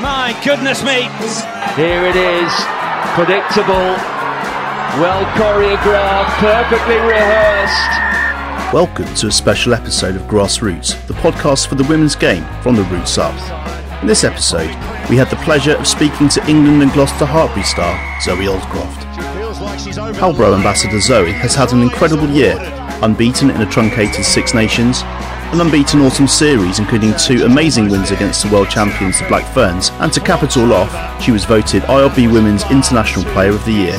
My goodness me. Here it is. Predictable. Well choreographed. Perfectly rehearsed. Welcome to a special episode of Grassroots, the podcast for the women's game from the roots up. In this episode, we had the pleasure of speaking to England and Gloucester Hartpury star Zoe Aldcroft. Halbro ambassador Zoe has had an incredible year, unbeaten in a truncated Six Nations, an unbeaten autumn series including two amazing wins against the world champions the Black Ferns, and to cap it all off, she was voted IRB Women's International Player of the Year.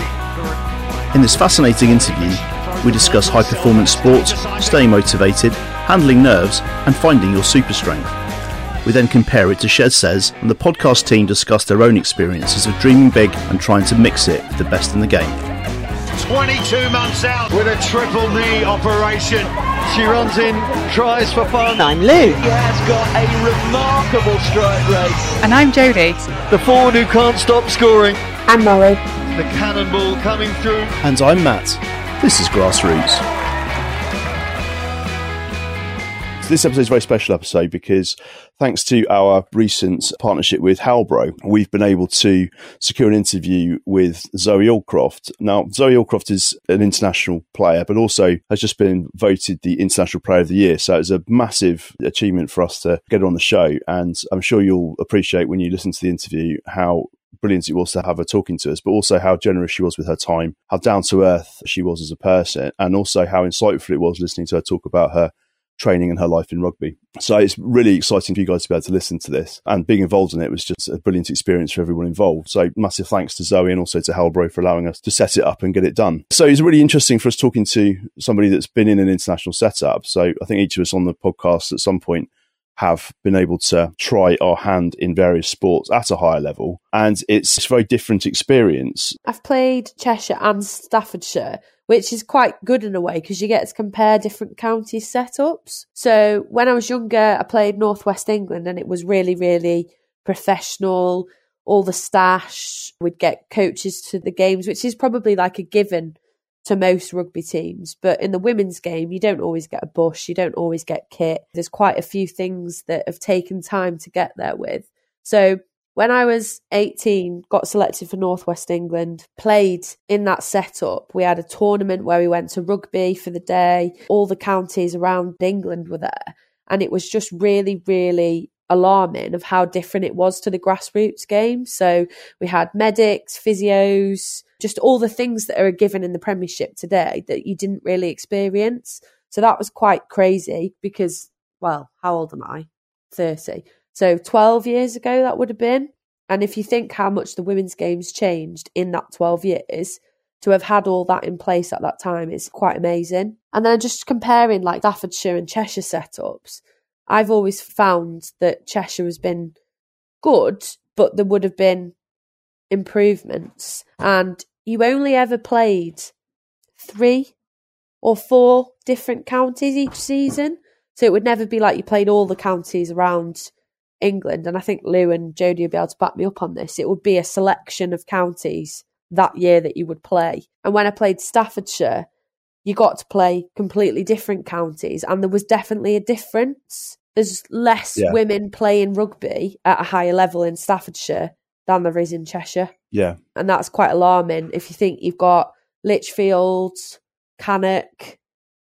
In this fascinating interview, we discuss high performance sports, staying motivated, handling nerves, and finding your super strength. We then compare it to Shez Says, and the podcast team discuss their own experiences of dreaming big and trying to mix it with the best in the game. 22 months out with a triple knee operation. She runs in, tries for fun. I'm Lou. He has got a remarkable strike rate. And I'm Jodie. The forward who can't stop scoring. I'm Molly. The cannonball coming through. And I'm Matt. This is Grassroots. This episode is a very special episode because thanks to our recent partnership with Halbro, we've been able to secure an interview with Zoe Aldcroft. Now, Zoe Aldcroft is an international player, but also has just been voted the International Player of the Year. So it's a massive achievement for us to get her on the show. And I'm sure you'll appreciate when you listen to the interview how brilliant it was to have her talking to us, but also how generous she was with her time, how down to earth she was as a person, and also how insightful it was listening to her talk about her training and her life in rugby. So it's really exciting for you guys to be able to listen to this. And being involved in it was just a brilliant experience for everyone involved. So massive thanks to Zoe and also to Halbro for allowing us to set it up and get it done. So it's really interesting for us talking to somebody that's been in an international setup. So I think each of us on the podcast at some point have been able to try our hand in various sports at a higher level. And it's a very different experience. I've played Cheshire and Staffordshire, which is quite good in a way because you get to compare different county setups. So when I was younger, I played Northwest England and it was really, really professional. All the stash, we'd get coaches to the games, which is probably like a given to most rugby teams. But in the women's game, you don't always get a bush, you don't always get kit. There's quite a few things that have taken time to get there with. So when I was 18, got selected for Northwest England, played in that setup. We had a tournament where we went to rugby for the day. All the counties around England were there. And it was just really, really alarming of how different it was to the grassroots game. So we had medics, physios, just all the things that are given in the Premiership today that you didn't really experience. So that was quite crazy because, well, how old am I? 30. So 12 years ago, that would have been. And if you think how much the women's game's changed in that 12 years, to have had all that in place at that time is quite amazing. And then just comparing like Staffordshire and Cheshire setups, I've always found that Cheshire has been good, but there would have been improvements. And you only ever played three or four different counties each season. So it would never be like you played all the counties around England, and I think Lou and Jodie will be able to back me up on this. It would be a selection of counties that year that you would play. And when I played Staffordshire, you got to play completely different counties, and there was definitely a difference. There's less Yeah. women playing rugby at a higher level in Staffordshire than there is in Cheshire. Yeah. And that's quite alarming if you think you've got Lichfield, Cannock,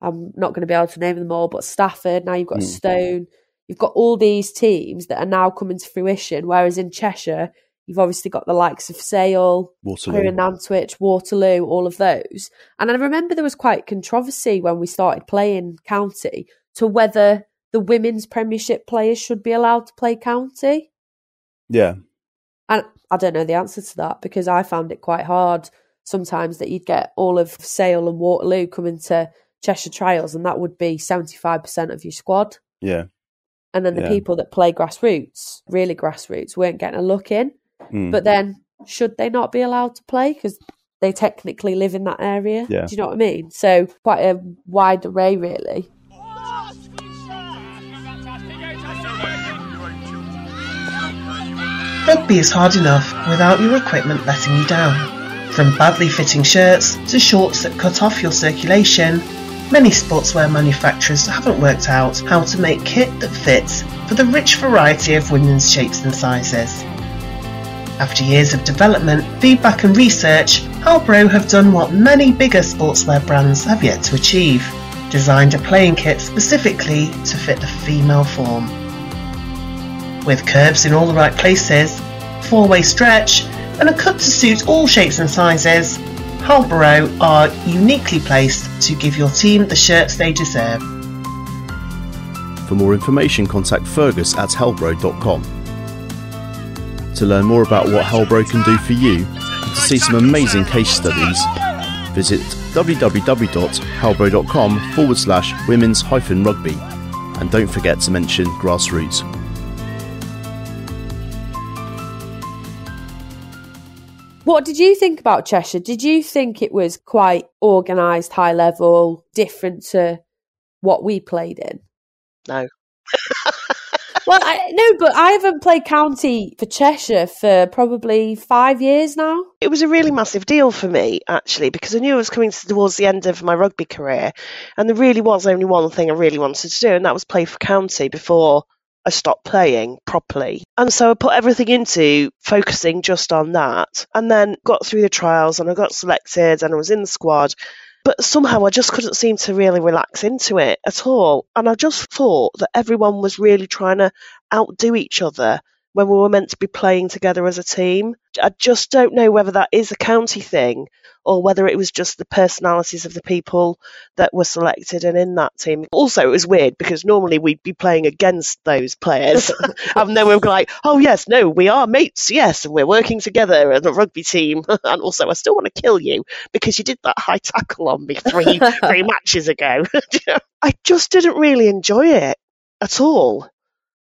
I'm not going to be able to name them all, but Stafford, now you've got Mm. Stone. You've got all these teams that are now coming to fruition, whereas in Cheshire, you've obviously got the likes of Sale, Waterloo. Nantwich, Waterloo, all of those. And I remember there was quite controversy when we started playing county to whether the women's Premiership players should be allowed to play county. Yeah. And I don't know the answer to that because I found it quite hard sometimes that you'd get all of Sale and Waterloo coming to Cheshire trials, and that would be 75% of your squad. Yeah. And then the Yeah. people that play grassroots, really grassroots, weren't getting a look in. Mm. But then, should they not be allowed to play? Because they technically live in that area. Yeah. Do you know what I mean? So, quite a wide array, really. Rugby is hard enough without your equipment letting you down. From badly fitting shirts to shorts that cut off your circulation, many sportswear manufacturers haven't worked out how to make kit that fits for the rich variety of women's shapes and sizes. After years of development, feedback and research, Halbro have done what many bigger sportswear brands have yet to achieve. Designed a playing kit specifically to fit the female form. With curves in all the right places, four-way stretch, and a cut to suit all shapes and sizes, Halbro are uniquely placed to give your team the shirts they deserve. For more information, contact Fergus at halbro.com. To learn more about what Halbro can do for you and to see some amazing case studies, visit www.halbro.com forward slash women's hyphen rugby. And don't forget to mention grassroots. What did you think about Cheshire? Did you think it was quite organised, high level, different to what we played in? No. well, I, no, but I haven't played county for Cheshire for probably five years now. It was a really massive deal for me, actually, because I knew I was coming towards the end of my rugby career, and there really was only one thing I really wanted to do, and that was play for county before I stopped playing properly. And so I put everything into focusing just on that and then got through the trials and I got selected and I was in the squad. But somehow I just couldn't seem to really relax into it at all. And I just thought that everyone was really trying to outdo each other when we were meant to be playing together as a team. I just don't know whether that is a county thing or whether it was just the personalities of the people that were selected and in that team. Also, it was weird because normally we'd be playing against those players, and then we were like, "Oh yes, no, we are mates, yes, and we're working together as a rugby team." and also, I still want to kill you because you did that high tackle on me three three matches ago. I just didn't really enjoy it at all.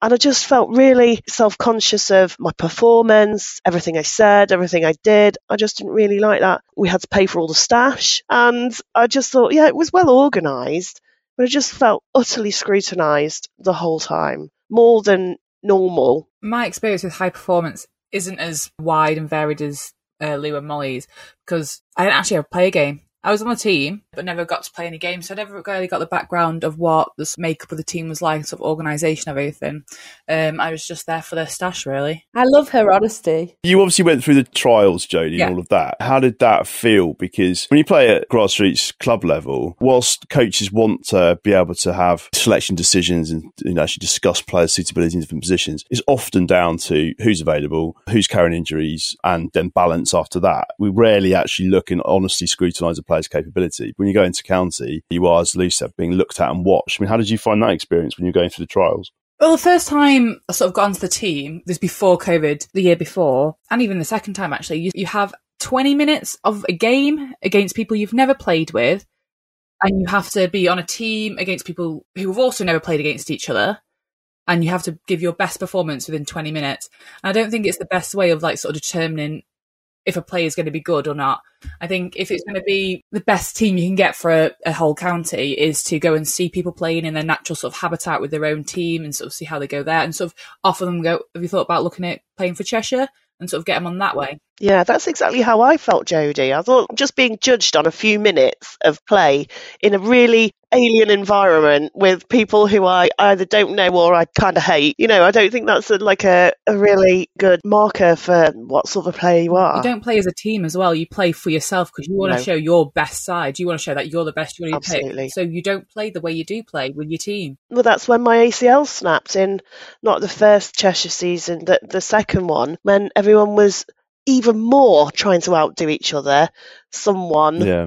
And I just felt really self conscious of my performance, everything I said, everything I did. I just didn't really like that. We had to pay for all the stash. And I just thought, yeah, it was well organised, but I just felt utterly scrutinised the whole time, more than normal. My experience with high performance isn't as wide and varied as uh, Lou and Molly's because I didn't actually ever play a game. I was on the team, but never got to play any games, so I never really got the background of what the makeup of the team was like, sort of organisation of everything. Um, I was just there for the stash, really. I love her honesty. You obviously went through the trials, Jodie, Yeah. and all of that. How did that feel? Because when you play at grassroots club level, whilst coaches want to be able to have selection decisions and you know, actually discuss players' suitability in different positions, it's often down to who's available, who's carrying injuries, and then balance after that. We rarely actually look and honestly scrutinise a player's capability. When you go into county, you are, as Lou said, being looked at and watched. I mean, how did you find that experience when you're going through the trials? Well, the first time I sort of got onto the team was before COVID, the year before, and even the second time actually. You, you have 20 minutes of a game against people you've never played with, and you have to be on a team against people who have also never played against each other. And you have to give your best performance within 20 minutes. And I don't think it's the best way of like sort of determining if a player is going to be good or not. I think if it's going to be the best team you can get for a, a whole county is to go and see people playing in their natural sort of habitat with their own team and sort of see how they go there and sort of offer them go. Have you thought about looking at playing for Cheshire and sort of get them on that way? Yeah, that's exactly how I felt, Jodie. I thought just being judged on a few minutes of play in a really alien environment with people who I either don't know or I kind of hate. You know, I don't think that's a, like a, a really good marker for what sort of player you are. You don't play as a team as well. You play for yourself because you want to No. show your best side. You want to show that you're the best you want to Absolutely. pick. So you don't play the way you do play with your team. Well, that's when my ACL snapped in not the first Cheshire season, the, the second one, when everyone was even more trying to outdo each other. Someone Yeah.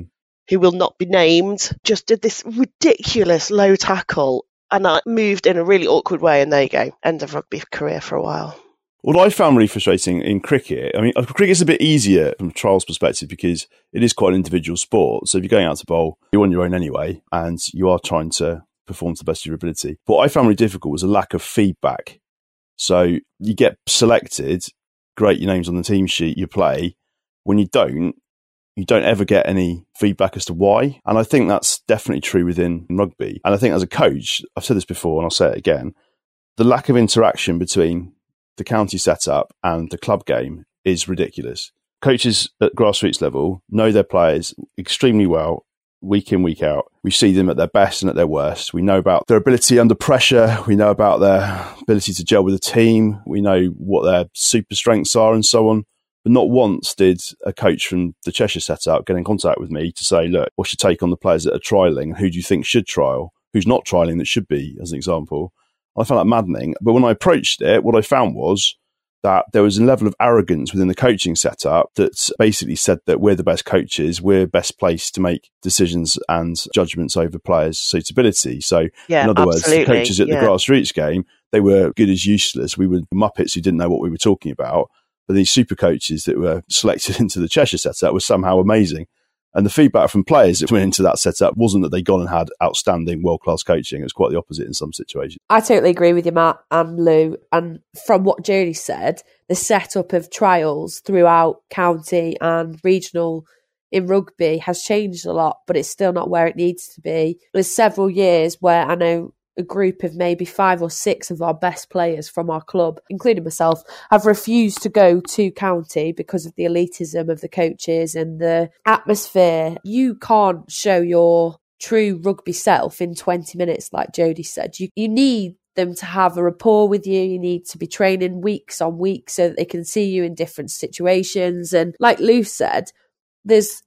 Who will not be named just did this ridiculous low tackle and I moved in a really awkward way, and there you go, end of rugby career for a while. What I found really frustrating in cricket, I mean, uh, cricket's a bit easier from a trials perspective because it is quite an individual sport. So if you're going out to bowl, you're on your own anyway, and you are trying to perform to the best of your ability. What I found really difficult was a lack of feedback. So you get selected, great, your name's on the team sheet, you play. When you don't, you don't ever get any feedback as to why. And I think that's definitely true within rugby. And I think as a coach, I've said this before and I'll say it again, the lack of interaction between the county setup and the club game is ridiculous. Coaches at grassroots level know their players extremely well week in, week out. We see them at their best and at their worst. We know about their ability under pressure. We know about their ability to gel with a team. We know what their super strengths are and so on. But not once did a coach from the Cheshire setup get in contact with me to say, look, what's your take on the players that are trialing? Who do you think should trial? Who's not trialing that should be, as an example? I found that maddening. But when I approached it, what I found was that there was a level of arrogance within the coaching setup that basically said that we're the best coaches, we're best placed to make decisions and judgments over players' suitability. So, Yeah, in other absolutely. words, the coaches at yeah. the grassroots game, they were good as useless. We were muppets who didn't know what we were talking about. But these super coaches that were selected into the Cheshire setup was somehow amazing. And the feedback from players that went into that setup wasn't that they'd gone and had outstanding world class coaching. It was quite the opposite in some situations. I totally agree with you, Matt and Lou. And from what Jodie said, the setup of trials throughout county and regional in rugby has changed a lot, but it's still not where it needs to be. There's several years where I know a group of maybe five or six of our best players from our club, including myself, have refused to go to county because of the elitism of the coaches and the atmosphere. You can't show your true rugby self in 20 minutes, like Jodie said. You, you need them to have a rapport with you. You need to be training weeks on weeks so that they can see you in different situations. And like Lou said, there's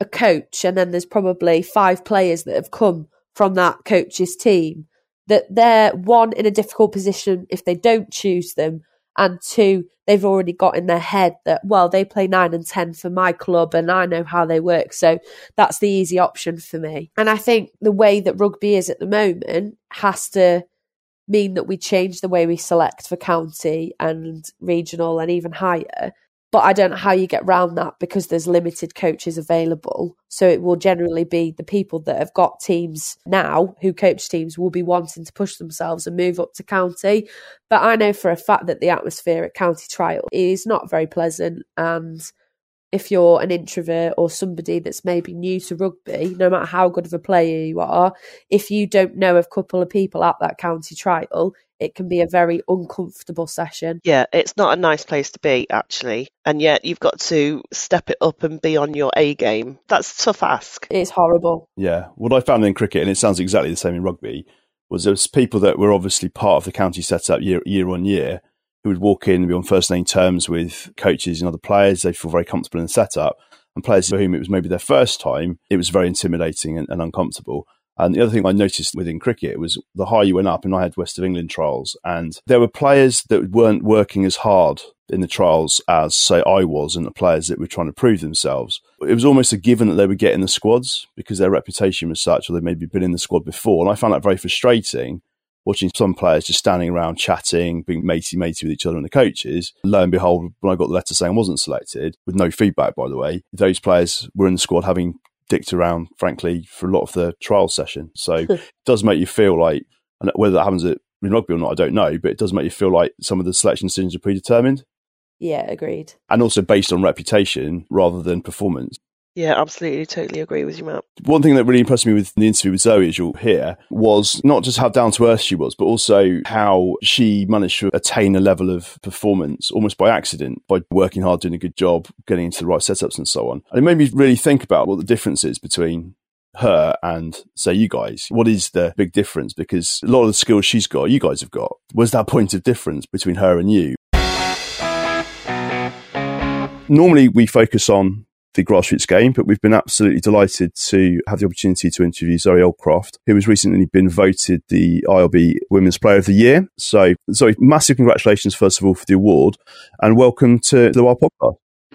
a coach and then there's probably five players that have come from that coach's team that they're one in a difficult position if they don't choose them and two they've already got in their head that well they play 9 and 10 for my club and I know how they work so that's the easy option for me. And I think the way that rugby is at the moment has to mean that we change the way we select for county and regional and even higher but I don't know how you get round that because there's limited coaches available. So it will generally be the people that have got teams now who coach teams will be wanting to push themselves and move up to county. But I know for a fact that the atmosphere at county trial is not very pleasant. And if you're an introvert or somebody that's maybe new to rugby, no matter how good of a player you are, if you don't know a couple of people at that county trial, it can be a very uncomfortable session. Yeah, it's not a nice place to be, actually. And yet you've got to step it up and be on your A game. That's a tough ask. It's horrible. Yeah. What I found in cricket, and it sounds exactly the same in rugby, was there was people that were obviously part of the county setup year year on year who would walk in and be on first name terms with coaches and other players. They'd feel very comfortable in the setup. And players for whom it was maybe their first time, it was very intimidating and, and uncomfortable. And the other thing I noticed within cricket was the higher you went up, and I had West of England trials, and there were players that weren't working as hard in the trials as, say, I was, and the players that were trying to prove themselves. It was almost a given that they would get in the squads because their reputation was such, or they'd maybe been in the squad before. And I found that very frustrating watching some players just standing around chatting, being matey matey with each other and the coaches. Lo and behold, when I got the letter saying I wasn't selected, with no feedback, by the way, those players were in the squad having dicked around, frankly, for a lot of the trial session. So it does make you feel like, and whether that happens at in rugby or not, I don't know, but it does make you feel like some of the selection decisions are predetermined Yeah, agreed. and also based on reputation rather than performance. Yeah, absolutely, totally agree with you, Matt. One thing that really impressed me with the interview with Zoe, as you'll hear, was not just how down to earth she was, but also how she managed to attain a level of performance almost by accident, by working hard, doing a good job, getting into the right setups and so on. And it made me really think about what the difference is between her and say you guys what is the big difference because a lot of the skills she's got you guys have got was that point of difference between her and you normally we focus on the grassroots game, but we've been absolutely delighted to have the opportunity to interview Zoe Aldcroft, who has recently been voted the IRB Women's Player of the Year. So, Zoe, massive congratulations, first of all, for the award, and welcome to the Wild Podcast.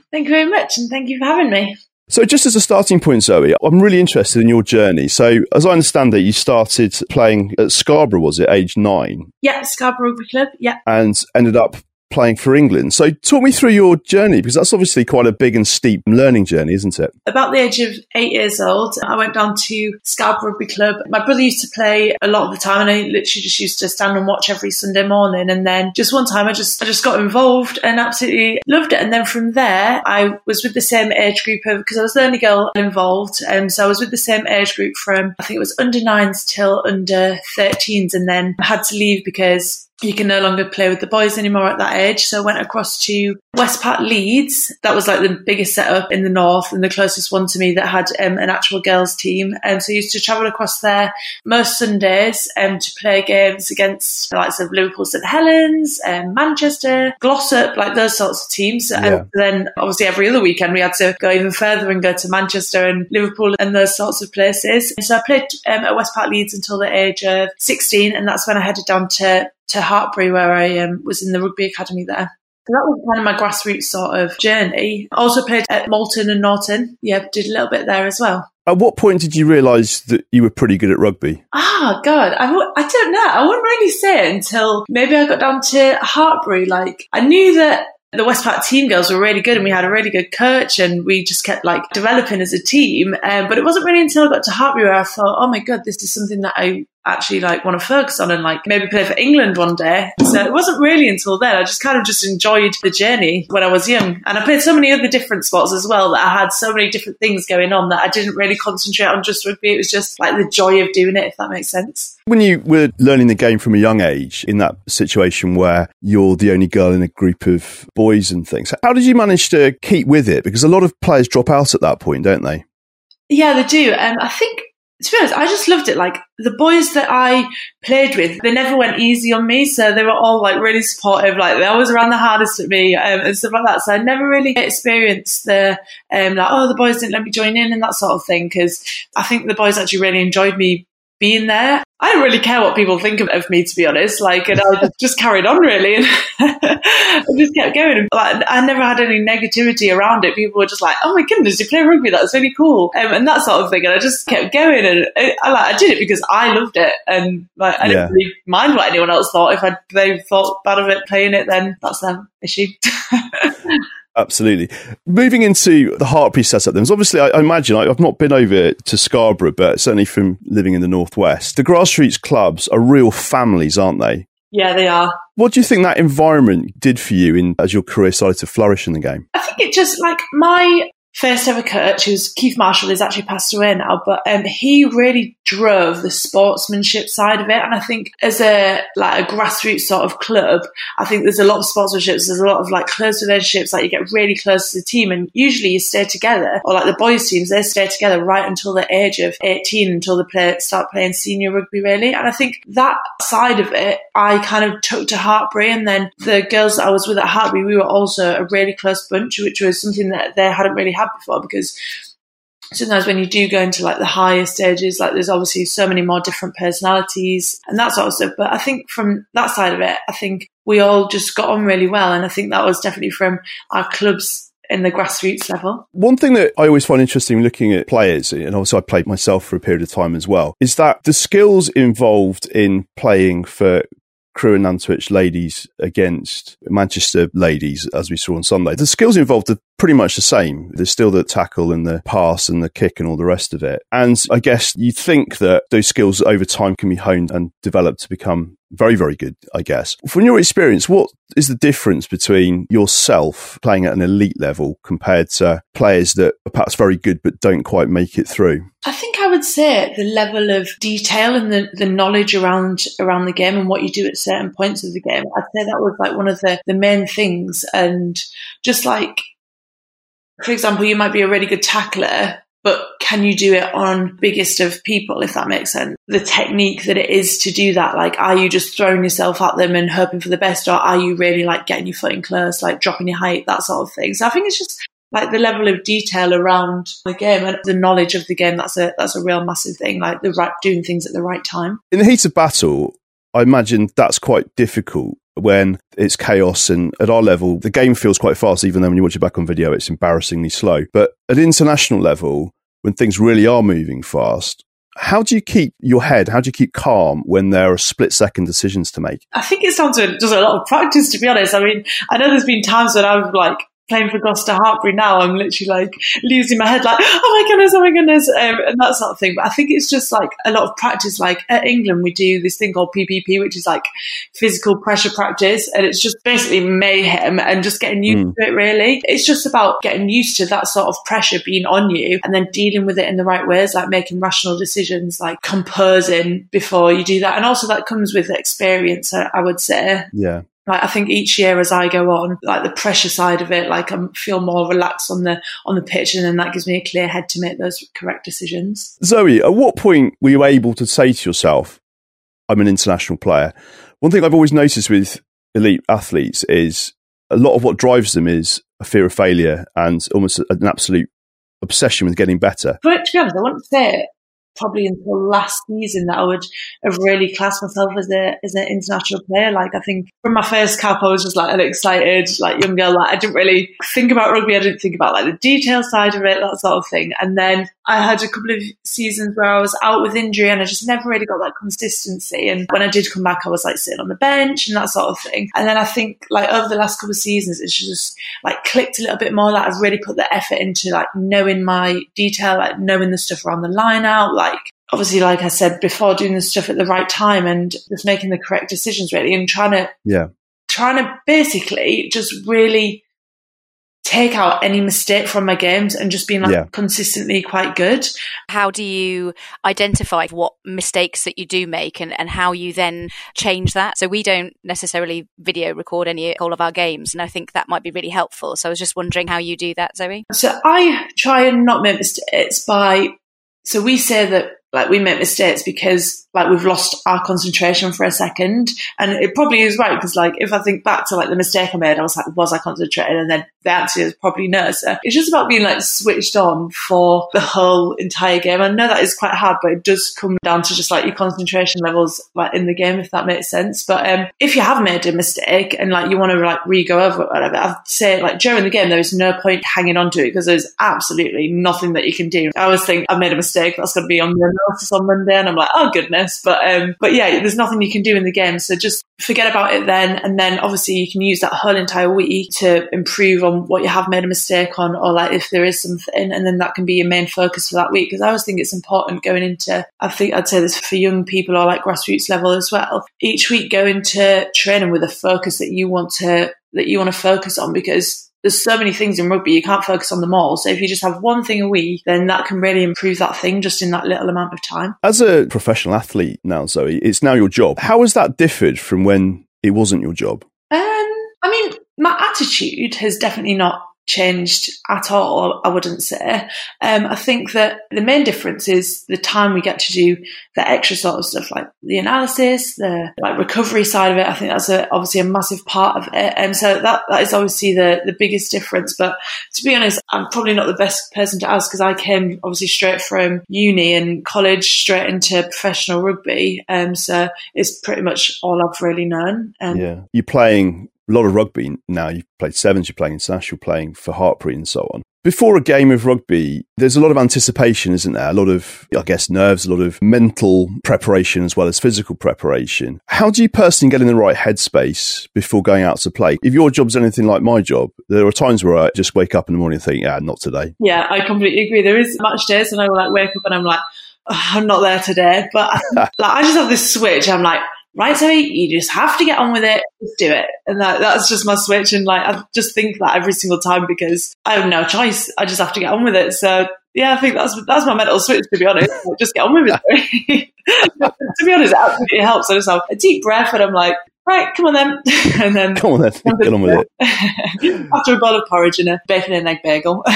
Thank you very much, and thank you for having me. So, just as a starting point, Zoe, I'm really interested in your journey. So, as I understand it, you started playing at Scarborough, was it, age nine, Yeah, Scarborough Rugby Club. Yeah. and ended up playing for England. So, talk me through your journey because that's obviously quite a big and steep learning journey, isn't it? About the age of eight years old, I went down to Scarborough Rugby Club. My brother used to play a lot of the time, and I literally just used to stand and watch every Sunday morning. And then just one time, I just I just got involved and absolutely loved it. And then from there, I was with the same age group of because I was the only girl involved, and so I was with the same age group from I think it was under nines till under 13s, and then I had to leave because you can no longer play with the boys anymore at that age. So I went across to West Park Leeds. That was like the biggest setup in the north and the closest one to me that had um, an actual girls team. And so I used to travel across there most Sundays um, to play games against the likes of Liverpool St Helens, um, Manchester, Glossop, like those sorts of teams. Yeah. And then obviously every other weekend we had to go even further and go to Manchester and Liverpool and those sorts of places. And so I played um, at West Park Leeds until the age of 16 and that's when I headed down to to Hartpury, where I um, was in the rugby academy there. So that was kind of my grassroots sort of journey. Also played at Malton and Norton. Yeah, did a little bit there as well. At what point did you realise that you were pretty good at rugby? Ah, God, I w- I don't know. I wouldn't really say it until maybe I got down to Hartpury. Like, I knew that the West Park team girls were really good and we had a really good coach and we just kept like developing as a team. Um, but it wasn't really until I got to Hartpury where I thought, oh my God, this is something that I actually like want to focus on and like maybe play for England one day. So it wasn't really until then. I just kind of just enjoyed the journey when I was young. And I played so many other different sports as well that I had so many different things going on that I didn't really concentrate on just rugby. It was just like the joy of doing it, if that makes sense. When you were learning the game from a young age in that situation where you're the only girl in a group of boys and things, how did you manage to keep with it? Because a lot of players drop out at that point, don't they? Yeah, they do. And um, I think to be honest, I just loved it. Like the boys that I played with, they never went easy on me. So they were all like really supportive. Like they always ran the hardest at me um, and stuff like that. So I never really experienced the, um, like, oh, the boys didn't let me join in and that sort of thing. Cause I think the boys actually really enjoyed me being there. I don't really care what people think of, of me, to be honest. Like, and I just carried on really, and I just kept going. And, like, I never had any negativity around it. People were just like, "Oh my goodness, you play rugby? That's really cool," um, and that sort of thing. And I just kept going, and I, I, like I did it because I loved it, and like I didn't really mind what anyone else thought. If I, they thought bad of it playing it, then that's their issue. Absolutely. Moving into the Hartpury setup, then, obviously, I, I imagine I, have not been over to Scarborough, but certainly from living in the Northwest, the grassroots clubs are real families, aren't they? Yeah, they are. What do you think that environment did for you in, as your career started to flourish in the game? I think it just, like, my first ever coach, who's Keith Marshall, is actually passed away now, but um, he really drove the sportsmanship side of it. And I think as a like a grassroots sort of club, I think there's a lot of sportsmanship. There's a lot of like close relationships. Like you get really close to the team, and usually you stay together. Or like the boys teams, they stay together right until the age of 18, until they play start playing senior rugby. Really, and I think that side of it, I kind of took to Hartpury, and then the girls that I was with at Hartpury, we were also a really close bunch, which was something that they hadn't really had before because sometimes when you do go into like the higher stages, like there's obviously so many more different personalities and that sort of stuff. But I think from that side of it, I think we all just got on really well. And I think that was definitely from our clubs in the grassroots level. One thing that I always find interesting looking at players, and also I played myself for a period of time as well, is that the skills involved in playing for Crewe and Nantwich ladies against Manchester ladies, as we saw on Sunday. The skills involved are pretty much the same. There's still the tackle and the pass and the kick and all the rest of it. And I guess you'd think that those skills over time can be honed and developed to become very, very good, I guess. From your experience, what is the difference between yourself playing at an elite level compared to players that are perhaps very good but don't quite make it through? I think I would say the level of detail and the, the knowledge around around the game and what you do at certain points of the game. I'd say that was like one of the, the main things. And just like, for example, you might be a really good tackler, but can you do it on biggest of people, if that makes sense? The technique that it is to do that, like, are you just throwing yourself at them and hoping for the best, or are you really like getting your foot in close, like dropping your height, that sort of thing? So I think it's just like the level of detail around the game and the knowledge of the game. That's a that's a real massive thing. Like the right doing things at the right time. In the heat of battle, I imagine that's quite difficult when it's chaos and at our level the game feels quite fast even though when you watch it back on video it's embarrassingly slow. But at international level when things really are moving fast how do you keep your head how do you keep calm when there are split second decisions to make? I think it's down to just a lot of practice to be honest. I mean i know there's been times when i've like playing for Gloucester Hartpury now, I'm literally like losing my head, like, oh my goodness, oh my goodness, um, and that sort of thing. But I think it's just like a lot of practice. Like at England, we do this thing called PPP, which is like physical pressure practice, and it's just basically mayhem and just getting used mm. to it. Really, it's just about getting used to that sort of pressure being on you, and then dealing with it in the right ways, like making rational decisions, like composing before you do that, and also that comes with experience. I would say, yeah like I think each year as I go on, like the pressure side of it, like I feel more relaxed on the on the pitch, and then that gives me a clear head to make those correct decisions. Zoe, at what point were you able to say to yourself, "I'm an international player"? One thing I've always noticed with elite athletes is a lot of what drives them is a fear of failure and almost an absolute obsession with getting better. But to be honest, I wouldn't say probably until last season that I would have really classed myself as a as an international player. Like I think from my first cap, I was just like an excited, like young girl. Like I didn't really think about rugby. I didn't think about like the detail side of it, that sort of thing. And then I had a couple of seasons where I was out with injury and I just never really got that consistency. And when I did come back, I was like sitting on the bench and that sort of thing. And then I think like over the last couple of seasons, it's just like clicked a little bit more. Like I've really put the effort into like knowing my detail, like knowing the stuff around the line out, like obviously, like I said before, doing the stuff at the right time and just making the correct decisions really and trying to, yeah, trying to basically just really take out any mistake from my games and just being like yeah. consistently quite good. How do you identify what mistakes that you do make and, and how you then change that? So we don't necessarily video record any all of our games and I think that might be really helpful. So I was just wondering how you do that, Zoe. So I try and not make mistakes by so we say that like we make mistakes because like we've lost our concentration for a second. And it probably is right because like if i think back to like the mistake i made i was like was i concentrated and then the answer is probably no so it's just about being like switched on for the whole entire game. I know that is quite hard but it does come down to just like your concentration levels like in the game if that makes sense. But um if you have made a mistake and like you want to like re-go over whatever i'd say like during the game there is no point hanging on to it because there's absolutely nothing that you can do. I always think i've made a mistake that's going to be on the analysis on monday and i'm like oh goodness. But um but yeah there's nothing you can do in the game so just forget about it then. And then obviously you can use that whole entire week to improve on what you have made a mistake on or like if there is something and then that can be your main focus for that week. Because I always think it's important going into I think I'd say this for young people or like grassroots level as well each week go into training with a focus that you want to that you want to focus on because there's so many things in rugby, you can't focus on them all. So if you just have one thing a week, then that can really improve that thing just in that little amount of time. As a professional athlete now, Zoe, it's now your job. How has that differed from when it wasn't your job? Um, I mean, my attitude has definitely not changed at all, I wouldn't say. Um, I think that the main difference is the time we get to do the extra sort of stuff like the analysis, the like recovery side of it. I think that's a, obviously a massive part of it. And so that, that is obviously the, the biggest difference. But to be honest, I'm probably not the best person to ask because I came obviously straight from uni and college straight into professional rugby. Um, so it's pretty much all I've really known. Um, yeah. You're playing a lot of rugby now. You've played sevens, you're playing international, you're playing for Hartpury and so on. Before a game of rugby, there's a lot of anticipation, isn't there? A lot of, I guess, nerves, a lot of mental preparation as well as physical preparation. How do you personally get in the right headspace before going out to play? If your job's anything like my job, there are times where I just wake up in the morning and think, yeah, not today. Yeah, I completely agree. There is match days and I will like wake up and I'm like, oh, I'm not there today. But like, I just have this switch. I'm like, right, Zoe, you just have to get on with it, just do it. And that, that's just my switch. And like, I just think that every single time because I have no choice. I just have to get on with it. So yeah, I think that's, that's my mental switch, to be honest. Like, just get on with it. to be honest, it absolutely helps. I just have a deep breath and I'm like, right, come on then. and then come on then, get on with it. After a bowl of porridge and a bacon and egg bagel.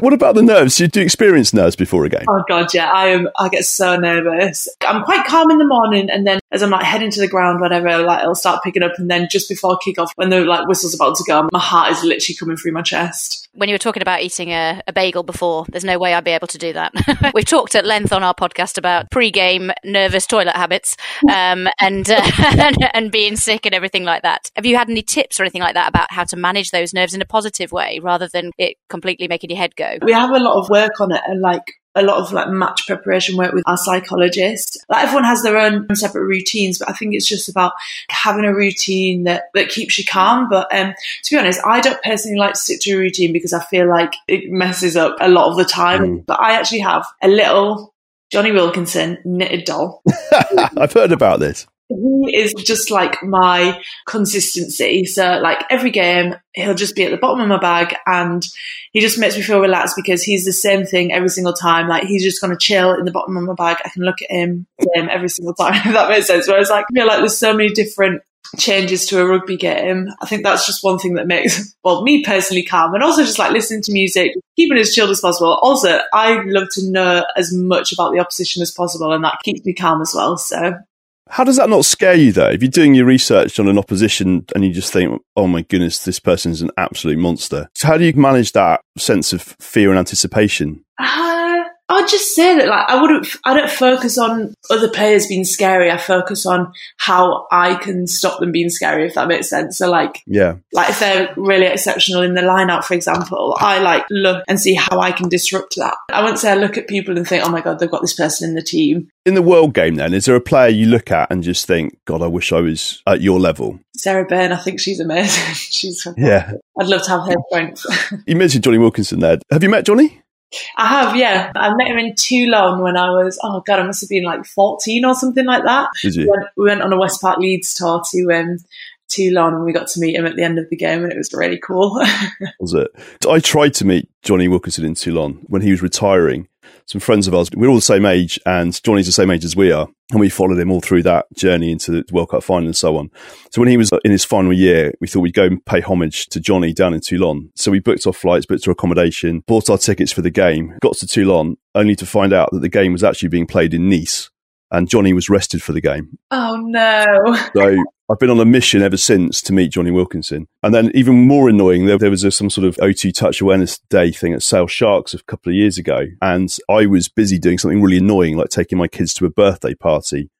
what about the nerves? You do experience nerves before a game? Oh god, yeah. I am. I get so nervous. I'm quite calm in the morning, and then as I'm like heading to the ground, whatever, like it'll start picking up, and then just before kickoff, when the like whistle's about to go, my heart is literally coming through my chest. When you were talking about eating a, a bagel before, there's no way I'd be able to do that. We've talked at length on our podcast about pre-game nervous toilet habits, um, and. Uh, and, and being sick and everything like that. Have you had any tips or anything like that about how to manage those nerves in a positive way rather than it completely making your head go? We have a lot of work on it and like a lot of like match preparation work with our psychologist. Like everyone has their own separate routines, but I think it's just about having a routine that, that keeps you calm. But um, to be honest, I don't personally like to stick to a routine because I feel like it messes up a lot of the time. Mm. But I actually have a little Jonny Wilkinson knitted doll. I've heard about this. He is just like my consistency. So, like every game, he'll just be at the bottom of my bag and he just makes me feel relaxed because he's the same thing every single time. Like, he's just going to chill in the bottom of my bag. I can look at him, same every single time, if that makes sense. Whereas, like, I feel like there's so many different changes to a rugby game. I think that's just one thing that makes, well, me personally calm and also just like listening to music, keeping as chilled as possible. Also, I love to know as much about the opposition as possible and that keeps me calm as well. So How does that not scare you though? If you're doing your research on an opposition and you just think, oh my goodness, this person's an absolute monster. So how do you manage that sense of fear and anticipation? Uh, I'd just say that like I wouldn't I don't focus on other players being scary. I focus on how I can stop them being scary, if that makes sense. So like Yeah. like if they're really exceptional in the line out, for example, I like look and see how I can disrupt that. I wouldn't say I look at people and think, oh my god, they've got this person in the team. In the world game then, is there a player you look at and just think, God, I wish I was at your level? Sarah Bern, I think she's amazing. she's Yeah. I'd love to have her strength. You mentioned Jonny Wilkinson there. Have you met Jonny? I have, yeah. I met him in Toulon when I was, oh god, I must have been like 14 or something like that. Did We went, we went on a West Park Leeds tour to um, Toulon and we got to meet him at the end of the game and it was really cool. Was it? I tried to meet Jonny Wilkinson in Toulon when he was retiring. Some friends of ours, we're all the same age, and Jonny's the same age as we are. And we followed him all through that journey into the World Cup final and so on. So when he was in his final year, we thought we'd go and pay homage to Jonny down in Toulon. So we booked our flights, booked our accommodation, bought our tickets for the game, got to Toulon, only to find out that the game was actually being played in Nice. And Jonny was rested for the game. oh no. So I've been on a mission ever since to meet Jonny Wilkinson. And then even more annoying, there, there was a, some sort of O2 Touch Awareness Day thing at Sale Sharks a couple of years ago. And I was busy doing something really annoying, like taking my kids to a birthday party.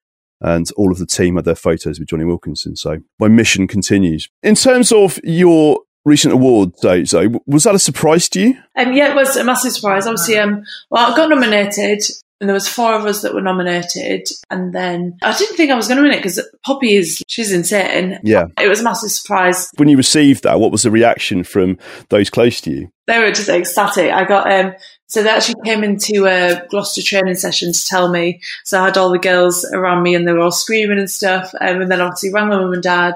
And all of the team had their photos with Jonny Wilkinson. So my mission continues. In terms of your recent award, Zoe, was that a surprise to you? Um, yeah, it was a massive surprise. Obviously, um, well, I got nominated, and there was four of us that were nominated, and then I didn't think I was going to win it because Poppy is she's insane. Yeah. It was a massive surprise. When you received that, what was the reaction from those close to you? They were just ecstatic. I got um, so they actually came into a Gloucester training session to tell me. So I had all the girls around me, and they were all screaming and stuff. Um, and then obviously rang my mum and dad,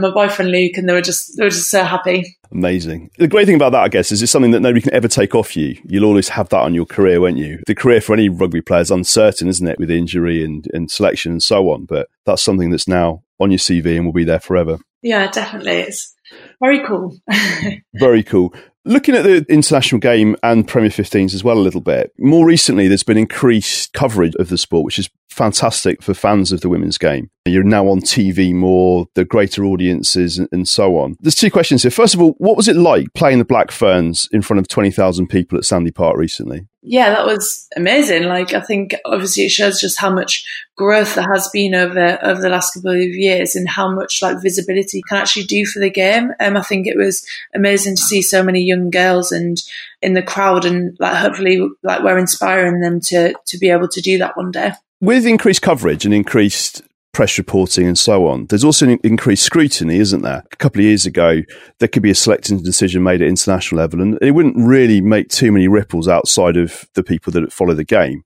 my boyfriend Luke, and they were just they were just so happy. Amazing. The great thing about that, I guess, is it's something that nobody can ever take off you. You'll always have that on your career, won't you? The career for any rugby player is uncertain, isn't it, with injury and, and selection and so on. But that's something that's now on your CV and will be there forever. Yeah, definitely. It's very cool. Very cool. Looking at the international game and Premier 15s as well a little bit, more recently there's been increased coverage of the sport, which is fantastic for fans of the women's game. You're now on TV more, the greater audiences and, so on. There's two questions here. First of all, what was it like playing the Black Ferns in front of 20,000 people at Sandy Park recently? Yeah, that was amazing. Like, I think obviously it shows just how much growth there has been over over the last couple of years and how much like visibility can actually do for the game. Um, I think it was amazing to see so many young girls and in the crowd, and like hopefully like we're inspiring them to to be able to do that one day. With increased coverage and increased press reporting and so on, there's also an increased scrutiny, isn't there? A couple of years ago, there could be a selecting decision made at international level, and it wouldn't really make too many ripples outside of the people that follow the game.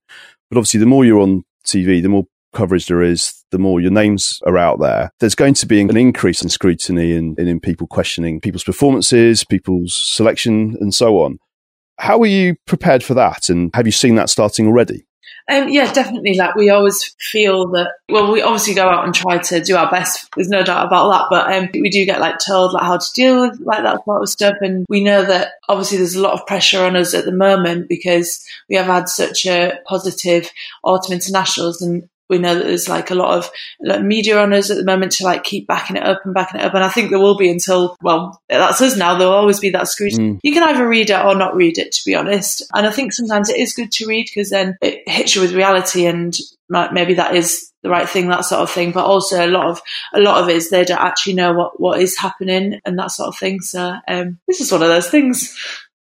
But obviously, the more you're on TV, the more coverage there is, the more your names are out there. There's going to be an increase in scrutiny and, and in people questioning people's performances, people's selection, and so on. How are you prepared for that? And have you seen that starting already? Um, yeah, definitely. Like we always feel that. Well, we obviously go out and try to do our best. There's no doubt about that. But um, we do get like told like how to deal with like that sort of stuff, and we know that obviously there's a lot of pressure on us at the moment because we have had such a positive autumn internationals, and we know that there's like a lot of like, media on us at the moment to like keep backing it up and backing it up. And I think there will be until, well, that's us now. There'll always be that scrutiny. Mm. You can either read it or not read it, to be honest. And I think sometimes it is good to read because then it hits you with reality and like, maybe that is the right thing, that sort of thing. But also a lot of, a lot of it is they don't actually know what, what is happening and that sort of thing. So, um, this is one of those things.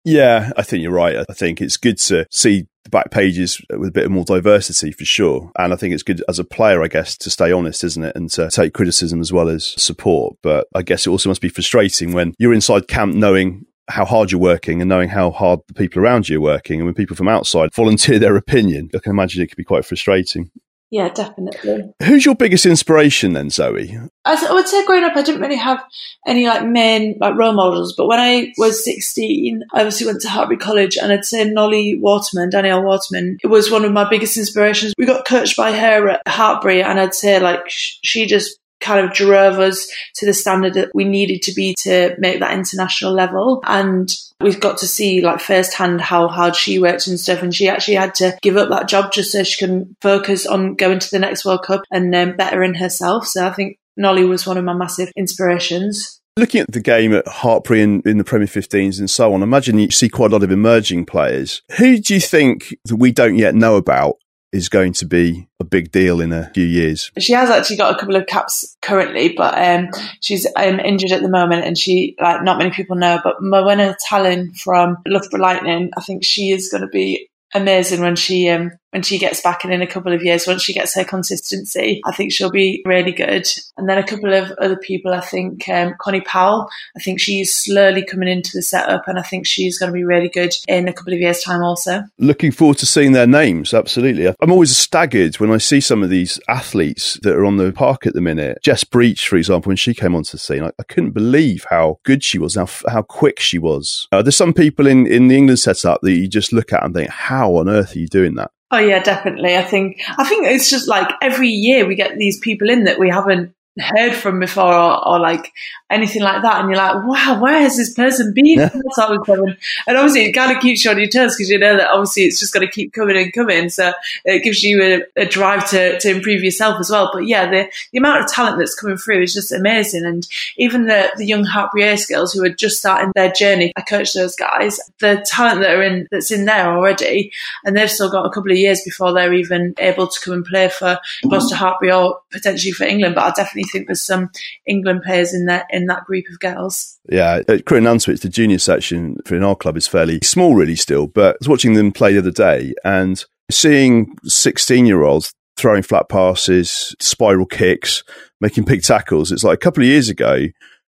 Yeah, I think you're right. I think it's good to see the back pages with a bit more diversity for sure. And I think it's good as a player, I guess, to stay honest, isn't it? And to take criticism as well as support. But I guess it also must be frustrating when you're inside camp knowing how hard you're working and knowing how hard the people around you are working. And when people from outside volunteer their opinion, I can imagine it could be quite frustrating. Yeah, definitely. Who's your biggest inspiration then, Zoe? As I would say growing up, I didn't really have any like main like role models. But when I was 16, I obviously went to Hartpury College and I'd say Nolli Waterman, Danielle Waterman, it was one of my biggest inspirations. We got coached by her at Hartpury and I'd say like she just kind of drove us to the standard that we needed to be to make that international level. And we've got to see like firsthand how hard she worked and stuff. And she actually had to give up that job just so she can focus on going to the next World Cup and um, bettering herself. So I think Nolli was one of my massive inspirations. Looking at the game at Hartpury in, in the Premier 15s and so on, imagine you see quite a lot of emerging players. Who do you think that we don't yet know about is going to be a big deal in a few years. She has actually got a couple of caps currently, but um, she's um, injured at the moment, and she like not many people know. But Morwenna Talling from Loughborough Lightning, I think she is going to be amazing when she um, when she gets back in in a couple of years. Once she gets her consistency, I think she'll be really good. And then a couple of other people, I think um, Connie Powell. I think she's slowly coming into the setup, and I think she's going to be really good in a couple of years' time. Also, looking forward to seeing their names. Absolutely, I'm always staggered when I see some of these athletes that are on the park at the minute. Jess Breach, for example, when she came onto the scene, I, I couldn't believe how good she was, how how quick she was. Uh, there's some people in in the England setup that you just look at and think, how on earth are you doing that? Oh yeah, definitely. I think I think it's just like every year we get these people in that we haven't heard from before or, or, like anything like that and you're like wow where has this person been yeah. and obviously it kind of keeps you on your toes because you know that obviously it's just going to keep coming and coming so it gives you a, a, drive to, to improve yourself as well but yeah the, the amount of talent that's coming through is just amazing and even the, the young Hartpury girls who are just starting their journey I coach those guys the talent that are in that's in there already and they've still got a couple of years before they're even able to come and play for Gloucester Hartpury or potentially for England but I definitely think there's some England players in that in that group of girls. Yeah, at Crewe Nantwich, the junior section for in our club is fairly small, really still. But I was watching them play the other day and seeing 16 year olds throwing flat passes, spiral kicks, making big tackles. It's like a couple of years ago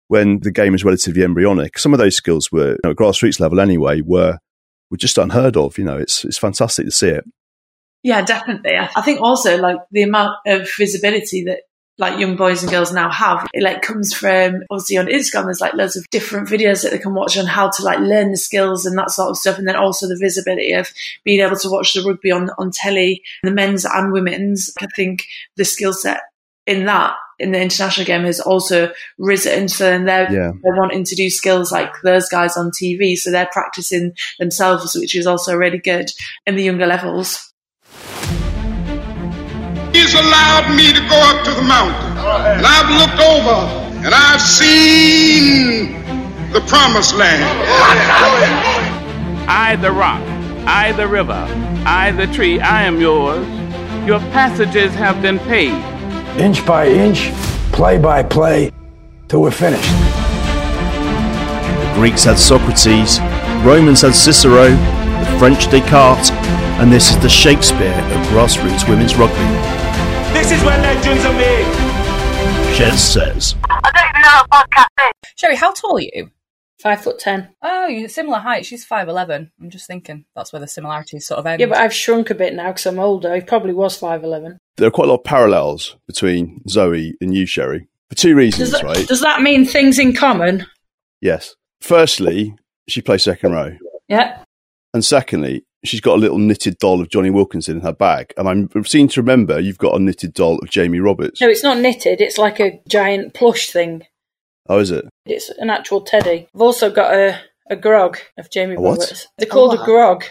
when the game was relatively embryonic. Some of those skills were you know, grassroots level anyway. Were were just unheard of. You know, it's it's fantastic to see it. Yeah, definitely. I think also like the amount of visibility that like young boys and girls now have. It like comes from obviously on Instagram. There's like loads of different videos that they can watch on how to like learn the skills and that sort of stuff. And then also the visibility of being able to watch the rugby on on telly, the men's and women's. I think the skill set in that in the international game has also risen. So then they're, yeah. they're wanting to do skills like those guys on TV. So they're practicing themselves, which is also really good in the younger levels. He's allowed me to go up to the mountain. And I've looked over and I've seen the promised land. I, the rock, I, the river, I, the tree, I am yours. Your passages have been paid. Inch by inch, play by play, till we're finished. The Greeks had Socrates, Romans had Cicero, the French Descartes, and this is the Shakespeare of grassroots women's rugby. This is where legends are made. Jez says. I don't even know what podcast is. Sherry, how tall are you? Five foot ten. Oh, you're similar height. She's five eleven. I'm just thinking that's where the similarities sort of end. Yeah, but I've shrunk a bit now because I'm older. He probably was five eleven. There are quite a lot of parallels between Zoe and you, Sherry, for two reasons, does that, right? Does that mean things in common? Yes. Firstly, she plays second row. Yeah. And secondly, she's got a little knitted doll of Jonny Wilkinson in her bag. And I'm seem to remember you've got a knitted doll of Jamie Roberts. No, it's not knitted. It's like a giant plush thing. Oh, is it? It's an actual teddy. I've also got a, a grogg of Jamie A what? Roberts. They're called a grogg.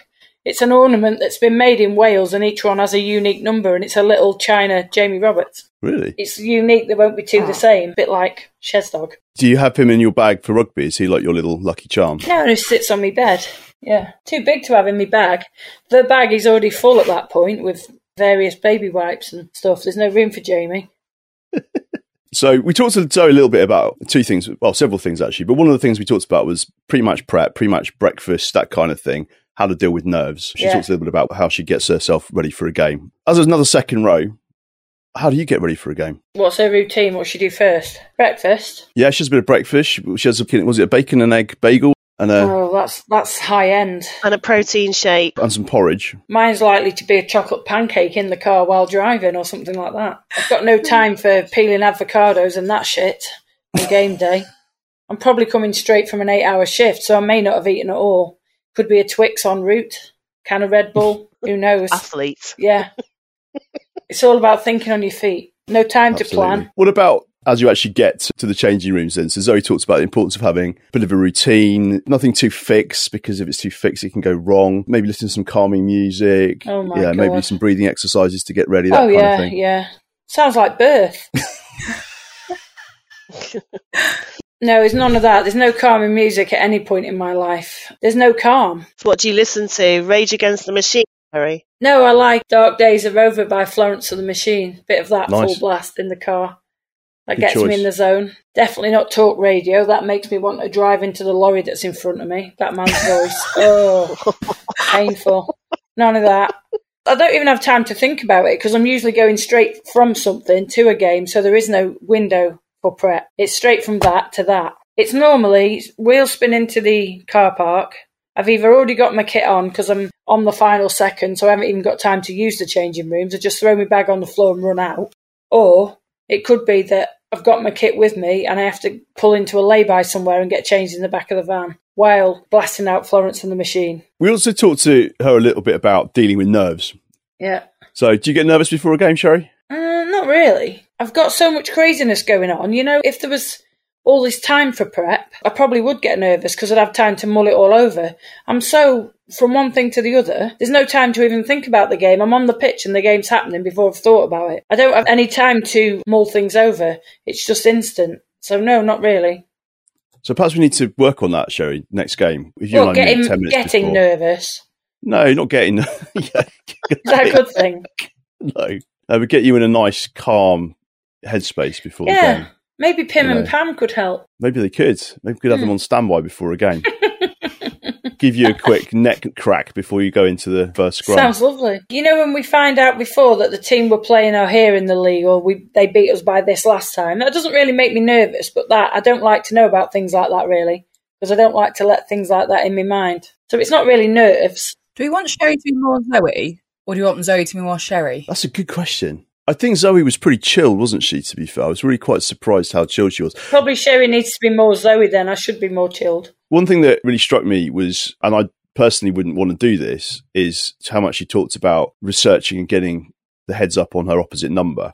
It's an ornament that's been made in Wales, and each one has a unique number, and it's a little China Jamie Roberts. Really? It's unique. There won't be two the ah. same. bit like Shez Dog. Do you have him in your bag for rugby? Is he like your little lucky charm? No, and he sits on my bed. Yeah, too big to have in my bag. The bag is already full at that point with various baby wipes and stuff. There's no room for Jamie. So we talked to Zoe a little bit about two things, well, several things actually, but one of the things we talked about was pre-match prep, pre-match breakfast, that kind of thing, how to deal with nerves. She Yeah. talks a little bit about how she gets herself ready for a game. As there's another second row, how do you get ready for a game? What's her routine? What should she do first? Breakfast. Yeah, she has a bit of breakfast. She she has a, was it a bacon and egg bagel and a, Oh, that's that's high end. And a protein shake. and some porridge. Mine's likely to be a chocolate pancake in the car while driving or something like that. I've got no hmm. time for peeling avocados and that shit on game day. I'm probably coming straight from an eight hour shift, so I may not have eaten at all. Could be a Twix en route, can of Red Bull, who knows? Athletes. Yeah. it's all about thinking on your feet. No time to plan. What about as you actually get to the changing rooms then? So Zoe talks about the importance of having a bit of a routine, nothing too fixed, because if it's too fixed, it can go wrong. Maybe listen to some calming music. Oh my Yeah, maybe some breathing exercises to get ready, that oh kind yeah, of thing. yeah. Sounds like birth. no, it's none of that. There's no calming music at any point in my life. There's no calm. So what do you listen to? Rage Against the Machine, Harry? No, I like Dark Days Are Over by Florence and the Machine. Bit of that Nice. full blast in the car. That gets me in the zone. Definitely not talk radio. That makes me want to drive into the lorry that's in front of me. That man's voice. Oh, painful. None of that. I don't even have time to think about it because I'm usually going straight from something to a game, so there is no window for prep. It's straight from that to that. It's normally wheel spin into the car park. I've either already got my kit on because I'm on the final second, so I haven't even got time to use the changing rooms. I just throw my bag on the floor and run out. Or it could be that I've got my kit with me and I have to pull into a lay-by somewhere and get changed in the back of the van while blasting out Florence and the Machine. We also talked to her a little bit about dealing with nerves. Yeah. So, do you get nervous before a game, Sherry? Uh, not really. I've got so much craziness going on. You know, if there was all this time for prep, I probably would get nervous because I'd have time to mull it all over. I'm so from one thing to the other. There's no time to even think about the game. I'm on the pitch and the game's happening before I've thought about it. I don't have any time to mull things over. It's just instant. So no, not really. So, perhaps we need to work on that, Sherry, next game. If you Well, getting 10 minutes getting before. nervous. No, not getting. yeah, Is that a good thing? no. No, but get you in a nice, calm headspace before the game. Maybe Pim You and. Pam could help. Maybe they could. Maybe we could have them on standby before a game. Give you a quick neck crack before you go into the first scrum. Sounds lovely. You know, when we find out before that the team we're playing are here in the league, or we they beat us by this last time, that doesn't really make me nervous. But that I don't like to know about things like that really, because I don't like to let things like that in my mind. So it's not really nerves. Do we want Sherry to be more Zoe, or do you want Zoe to be more Sherry? That's a good question. I think Zoe was pretty chilled, wasn't she, to be fair? I was really quite surprised how chilled she was. Probably Sherry needs to be more Zoe. Then I should be more chilled. One thing that really struck me was, and I personally wouldn't want to do this, is how much she talked about researching and getting the heads up on her opposite number.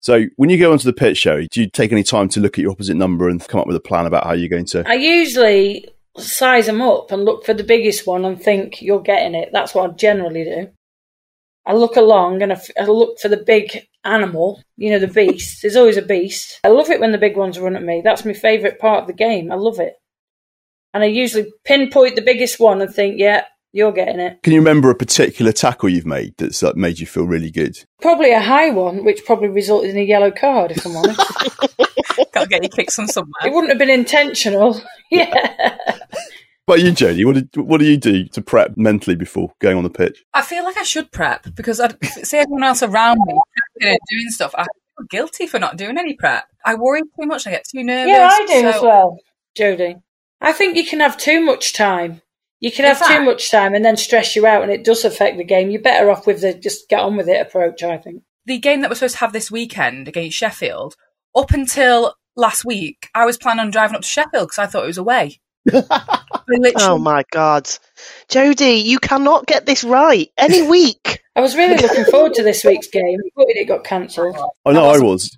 So when you go onto the pitch, Sherry, do you take any time to look at your opposite number and come up with a plan about how you're going to? I usually size them up and look for the biggest one and think you're getting it. That's what I generally do. I look along and I, f- I look for the big animal, you know, the beast. There's always a beast. I love it when the big ones run at me. That's my favourite part of the game. I love it. And I usually pinpoint the biggest one and think, yeah, you're getting it. Can you remember a particular tackle you've made that's like, made you feel really good? Probably a high one, which probably resulted in a yellow card, if I'm honest. Gotta get your kicks on somewhere. it wouldn't have been intentional. yeah. But you, Jodie, what, did, what do you do to prep mentally before going on the pitch? I feel like I should prep because I'd see everyone else around me doing stuff. I feel guilty for not doing any prep. I worry too much. I get too nervous. Yeah, I do so- as well, Jodie. I think you can have too much time. You can have In too much time and then stress you out, and it does affect the game. You're better off with the just get on with it approach. I think. The game that we're supposed to have this weekend against Sheffield, up until last week, I was planning on driving up to Sheffield because I thought it was away. I literally- Oh my god, Jodie, you cannot get this right any week. I was really looking forward to this week's game, but it got cancelled. Oh, I know I was.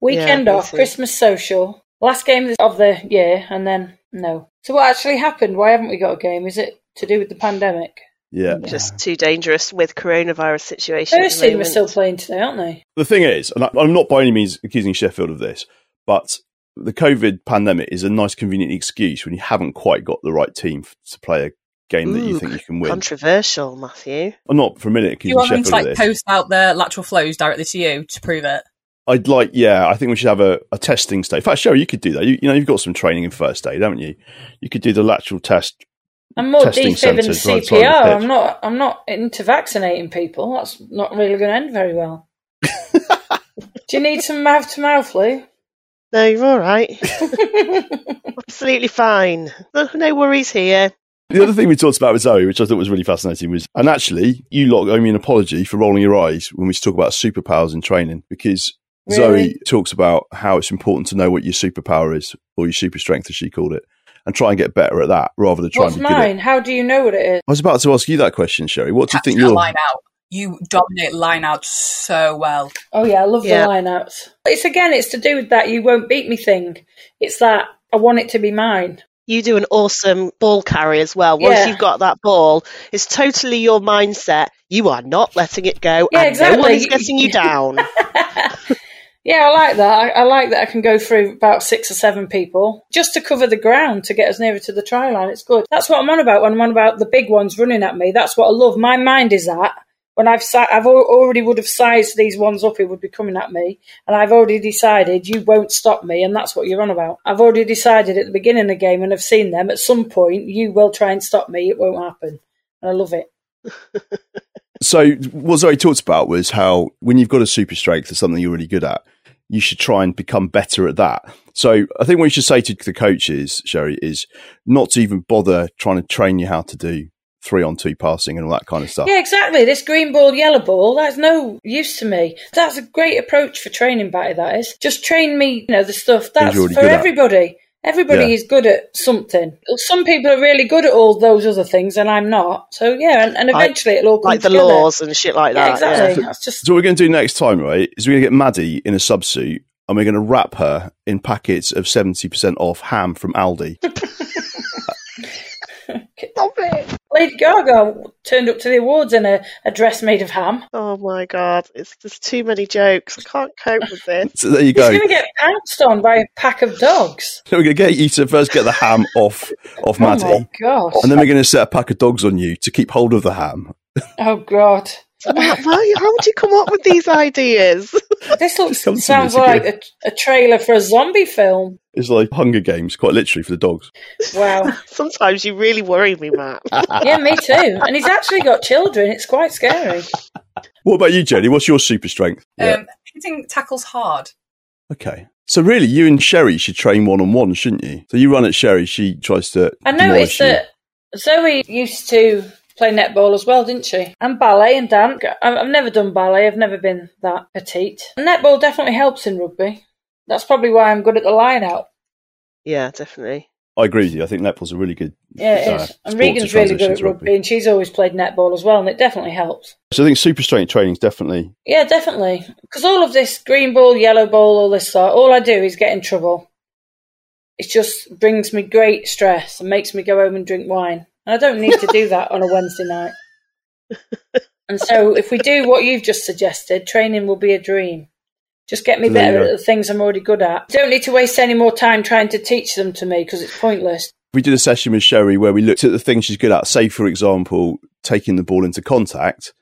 Weekend Yeah, me off, too. Christmas social, last game of the year, and then no. So what actually happened? Why haven't we got a game? Is it to do with the pandemic? Yeah. Just too dangerous with coronavirus situation. at First the team are still playing today, aren't they? The thing is, and I, I'm not by any means accusing Sheffield of this, but the COVID pandemic is a nice, convenient excuse when you haven't quite got the right team to play a game that you think you can win. Controversial, Matthew. I'm not for a minute you accusing want them to like post out their lateral flows directly to you to prove it? I'd like, yeah, I think we should have a, a testing stage. In fact, Sherry, you could do that. You, you know, you've got some training in first aid, haven't you? You could do the lateral test. I'm more testing defib and centres right side of the CPR. I'm not. I'm not into vaccinating people. That's not really going to end very well. Do you need some mouth to mouth, Lou? No, you're all right. Absolutely fine. No, no worries here. The other thing we talked about with Zoe, which I thought was really fascinating, was, and actually, you lot owe me an apology for rolling your eyes when we talk about superpowers in training, because Zoe talks about how it's important to know what your superpower is, or your super strength, as she called it, and try and get better at that rather than try What's and be good at mine? How do you know what it is? I was about to ask you that question, Sherry. What do you think That your line out. You dominate line out so well. Oh yeah, I love Yeah. the line outs. It's again, it's to do with that you won't beat me thing. It's that I want it to be mine. You do an awesome ball carry as well. Once Yeah. you've got that ball, it's totally your mindset. You are not letting it go, Yeah, and exactly. no one is getting you down. Yeah, I like that. I, I like that I can go through about six or seven people just to cover the ground to get us nearer to the try line. It's good. That's what I'm on about when I'm on about the big ones running at me. That's what I love. My mind is that when I've I've already would have sized these ones up, it would be coming at me, and I've already decided you won't stop me, and that's what you're on about. I've already decided at the beginning of the game, and I've seen them at some point. You will try and stop me. It won't happen, and I love it. So what Zoe talked about was how when you've got a super strength or something you're really good at, you should try and become better at that. So I think what you should say to the coaches, Sherry, is not to even bother trying to train you how to do three on two passing and all that kind of stuff. Yeah, exactly. This green ball, yellow ball, that's no use to me. That's a great approach for training Batty, that is. Just train me, you know, the stuff. That's for good at. everybody. Everybody Yeah. is good at something. Some people are really good at all those other things, and I'm not. So, yeah, and, and Like- eventually it'll all come like the laws and shit like Yeah, that. exactly. yeah. That's just So what we're going to do next time, right, is we're going to get Maddie in a subsuit and we're going to wrap her in packets of 70% off ham from Aldi. Lady Gaga turned up to the awards in a, a dress made of ham. Oh my god, it's there's too many jokes. I can't cope with this. So there you go. He's go. going to get pounced on by a pack of dogs. So we're going to get you to first get the ham off, off Oh Maddie. my gosh. And then we're going to set a pack of dogs on you to keep hold of the ham. Oh God. Why, why- how would you come up with these ideas? This looks come to me, sounds like a, a trailer for a zombie film. It's like Hunger Games, quite literally for the dogs. Wow. Sometimes you really worry me, Matt. yeah, me too. And he's actually got children. It's quite scary. What about you, Jenny? What's your super strength? Um, hitting tackles hard. Okay. So really, you and Sherry should train one on one, shouldn't you? So you run at Sherry, she tries to. I demolish noticed that Zoe used to play netball as well, didn't she? And ballet and dance. I- I've never done ballet. I've never been that petite. Netball definitely helps in rugby. That's probably why I'm good at the line out. Yeah, definitely. I agree with you. I think netball's a really good. Yeah, it uh, is. And Regan's really good at to rugby, and she's always played netball as well, and it definitely helps. So I think super strength training is definitely. Yeah, definitely. Because all of this green ball, yellow ball, all this stuff, all I do is get in trouble. It just brings me great stress and makes me go home and drink wine. And I don't need to do that on a Wednesday night. And so, if we do what you've just suggested, training will be a dream. Just get me better at the things I'm already good at. Don't need to waste any more time trying to teach them to me because it's pointless. We did a session with Sherry where we looked at the things she's good at. Say, for example, taking the ball into contact,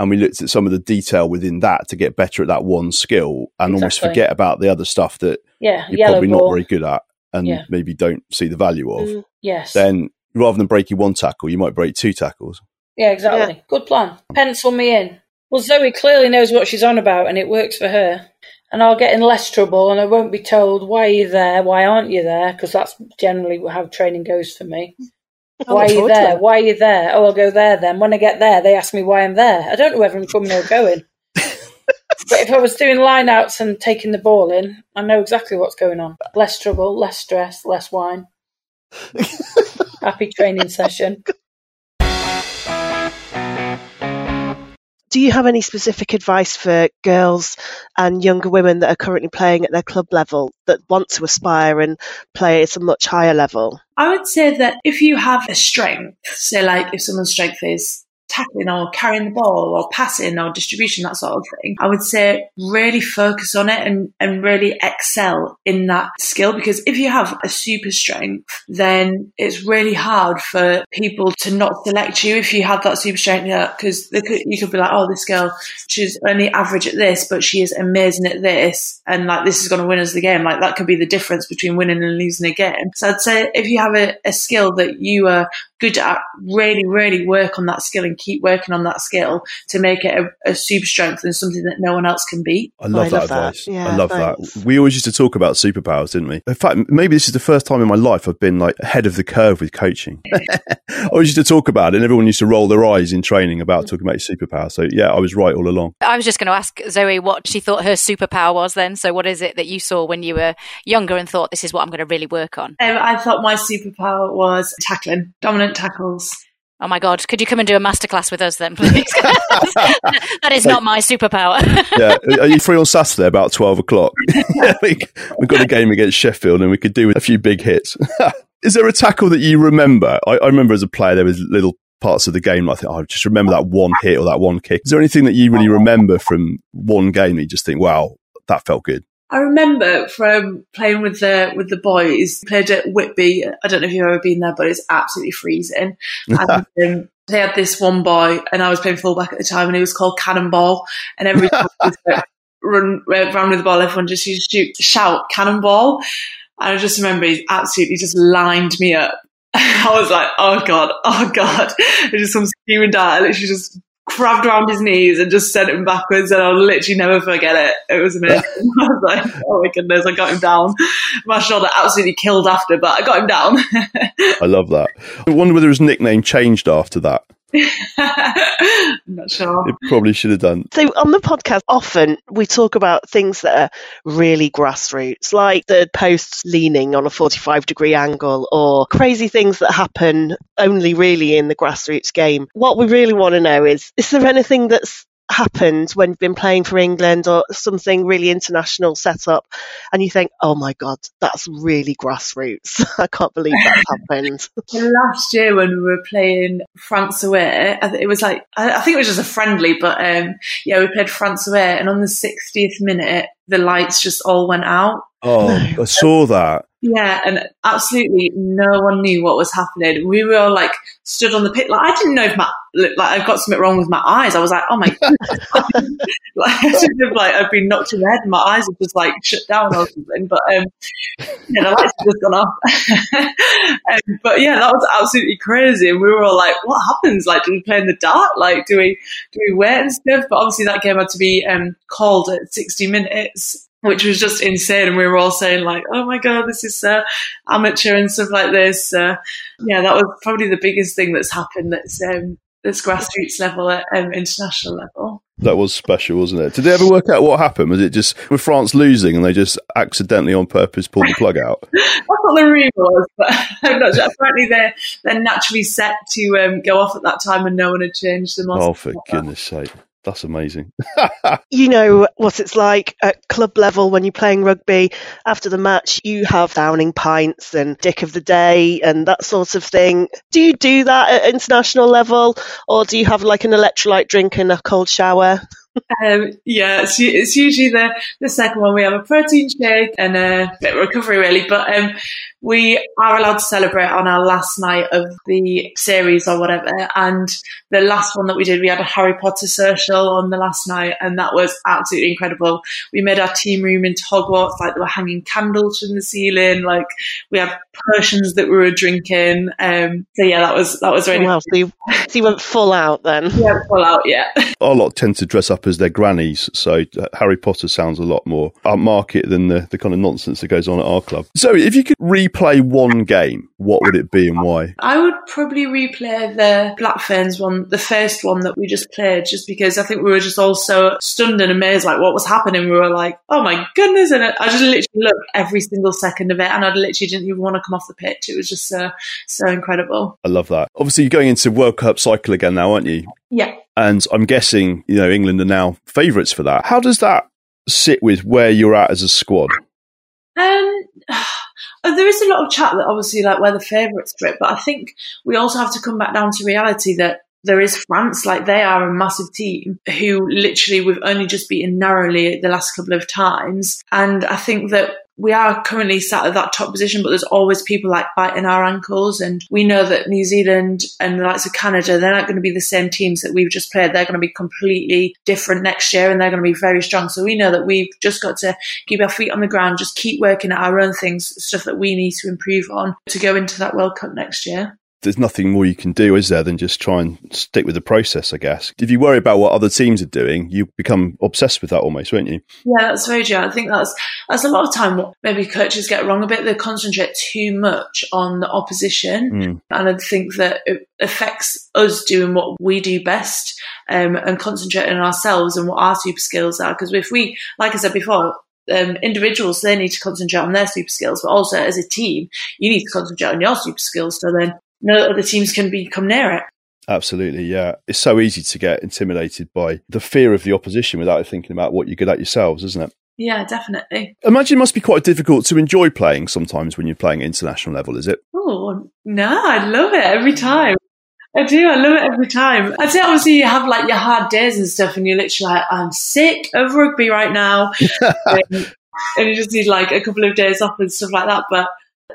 and we looked at some of the detail within that to get better at that one skill, and almost forget about the other stuff that Yeah, you're probably ball. not very good at, and Yeah. maybe don't see the value of. Mm, yes. Then rather than breaking one tackle, you might break two tackles. Yeah, exactly. Good plan. Pencil me in. Well, Zoe clearly knows what she's on about, and it works for her. And I'll get in less trouble, and I won't be told, why are you there? Why aren't you there? Because that's generally how training goes for me. I Why are you there? Why are you there? Oh, I'll go there then. When I get there, they ask me why I'm there. I don't know whether I'm coming or going. but if I was doing line outs and taking the ball in, I know exactly what's going on. Less trouble, less stress, less wine. Happy training session. Do you have any specific advice for girls and younger women that are currently playing at their club level that want to aspire and play at a much higher level? I would say that if you have a strength, say like if someone's strength is tackling or carrying the ball or passing or distribution, that sort of thing, I would say really focus on it and, and really excel in that skill. Because if you have a super strength, then it's really hard for people to not select you if you have that super strength. Yeah, because you could be like, oh, this girl, she's only average at this, but she is amazing at this. And like, this is going to win us the game. Like, that could be the difference between winning and losing a game. So I'd say if you have a, a skill that you are good at, really, really work on that skill and keep working on that skill to make it a, a super strength and something that no one else can beat. I love I that love advice. That. Yeah, I love thanks. that. We always used to talk about superpowers, didn't we? In fact, maybe this is the first time in my life I've been like ahead of the curve with coaching. I always used to talk about it, and everyone used to roll their eyes in training about talking about superpower. So yeah, I was right all along. I was just going to ask Zoe what she thought her superpower was. Then, so what is it that you saw when you were younger and thought this is what I'm going to really work on? Um, I thought my superpower was tackling, dominant tackles. Oh my God! Could you come and do a masterclass with us then, please? that is not my superpower. yeah, are you free on Saturday about twelve o'clock? we, have got a game against Sheffield, and we could do a few big hits. is there a tackle that you remember? I, I, remember as a player there was little parts of the game. I think oh, I just remember that one hit or that one kick. Is there anything that you really remember from one game that you just think, wow, that felt good? I remember from playing with the with the boys, played at Whitby. I don't know if you've ever been there, but it's absolutely freezing. and um, they had this one boy, and I was playing fullback at the time, and he was called Cannonball. And every time he run around with the ball, everyone just used to shout Cannonball. And I just remember he absolutely just lined me up. I was like, oh God, oh God. I just some screaming down. I literally just grabbed around his knees and just sent him backwards, and I'll literally never forget it. It was amazing. I was like, oh my goodness, I got him down. My shoulder absolutely killed after, but I got him down. I love that. I wonder whether his nickname changed after that. I'm not sure. It probably should have done. So on the podcast, often we talk about things that are really grassroots, like the posts leaning on a 45 degree angle or crazy things that happen only really in the grassroots game. What we really want to know is, is there anything that's happened when you've been playing for England or something really international set up and you think, oh my God, that's really grassroots. I can't believe that happened. Last year when we were playing France away, it was like, I think it was just a friendly, but um, yeah, we played France away and on the 60th minute, the lights just all went out. Oh, I saw that. Yeah, and absolutely no one knew what was happening. We were all like stood on the pit. Like I didn't know if my like I've got something wrong with my eyes. I was like, oh my god, like I should have like I've been knocked in the head. And my eyes have just like shut down or something. But um, yeah, the lights have just gone off. um, but yeah, that was absolutely crazy. And we were all like, what happens? Like, do we play in the dark? Like, do we do we wait and stuff? But obviously, that game had to be um, called at sixty minutes which was just insane. And we were all saying like, "Oh my god, this is uh, amateur and stuff like this." Uh, yeah, that was probably the biggest thing that's happened. That's um, that's grassroots level at um, international level. That was special, wasn't it? Did they ever work out what happened? Was it just with France losing and they just accidentally on purpose pulled the plug out? That's what the rumour was, but I'm not sure. Apparently they're, they're naturally set to um, go off at that time and no one had changed them. Oh, for goodness sake. That's amazing. you know what it's like at club level when you're playing rugby. After the match, you have downing pints and dick of the day and that sort of thing. Do you do that at international level, or do you have like an electrolyte drink and a cold shower? Um, yeah, it's, it's, usually the, the second one. We have a protein shake and a bit of recovery, really. But um, we are allowed to celebrate on our last night of the series or whatever. And the last one that we did, we had a Harry Potter social on the last night, and that was absolutely incredible. We made our team room into Hogwarts, like there were hanging candles from the ceiling, like we had potions that we were drinking. Um, so yeah, that was that was really. Oh, wow, so you, so you went full out then? Yeah, full out. Yeah. Our lot tend to dress up as their grannies, so uh, Harry Potter sounds a lot more upmarket than the the kind of nonsense that goes on at our club. So if you could replay one game, what would it be and why? I would probably replay the Black Ferns one, the first one that we just played, just because I think we were just all so stunned and amazed, like what was happening. We were like, oh my goodness. And I just literally looked every single second of it and I literally didn't even want to come off the pitch. It was just so, so incredible. I love that. Obviously, you're going into World Cup cycle again now, aren't you? Yeah. And I'm guessing, you know, England are now favourites for that. How does that sit with where you're at as a squad? Um, there is a lot of chat that obviously like we're the favourites for it, but I think we also have to come back down to reality that there is France, like they are a massive team who literally we've only just beaten narrowly the last couple of times. And I think that we are currently sat at that top position, but there's always people like biting our ankles. And we know that New Zealand and the likes of Canada, they're not going to be the same teams that we've just played. They're going to be completely different next year and they're going to be very strong. So we know that we've just got to keep our feet on the ground, just keep working at our own things, stuff that we need to improve on to go into that World Cup next year there's nothing more you can do, is there, than just try and stick with the process, I guess. If you worry about what other teams are doing, you become obsessed with that almost, won't you? Yeah, that's very true. I think that's that's a lot of time what maybe coaches get wrong a bit. They concentrate too much on the opposition. Mm. And I think that it affects us doing what we do best um, and concentrating on ourselves and what our super skills are. Because if we, like I said before, um, individuals they need to concentrate on their super skills, but also as a team, you need to concentrate on your super skills. So then no other teams can be come near it. Absolutely, yeah. It's so easy to get intimidated by the fear of the opposition without thinking about what you're good at yourselves, isn't it? Yeah, definitely. Imagine it must be quite difficult to enjoy playing sometimes when you're playing at international level, is it? Oh, no, I love it every time. I do. I love it every time. I'd say obviously you have like your hard days and stuff, and you're literally like, I'm sick of rugby right now, and, um, and you just need like a couple of days off and stuff like that. But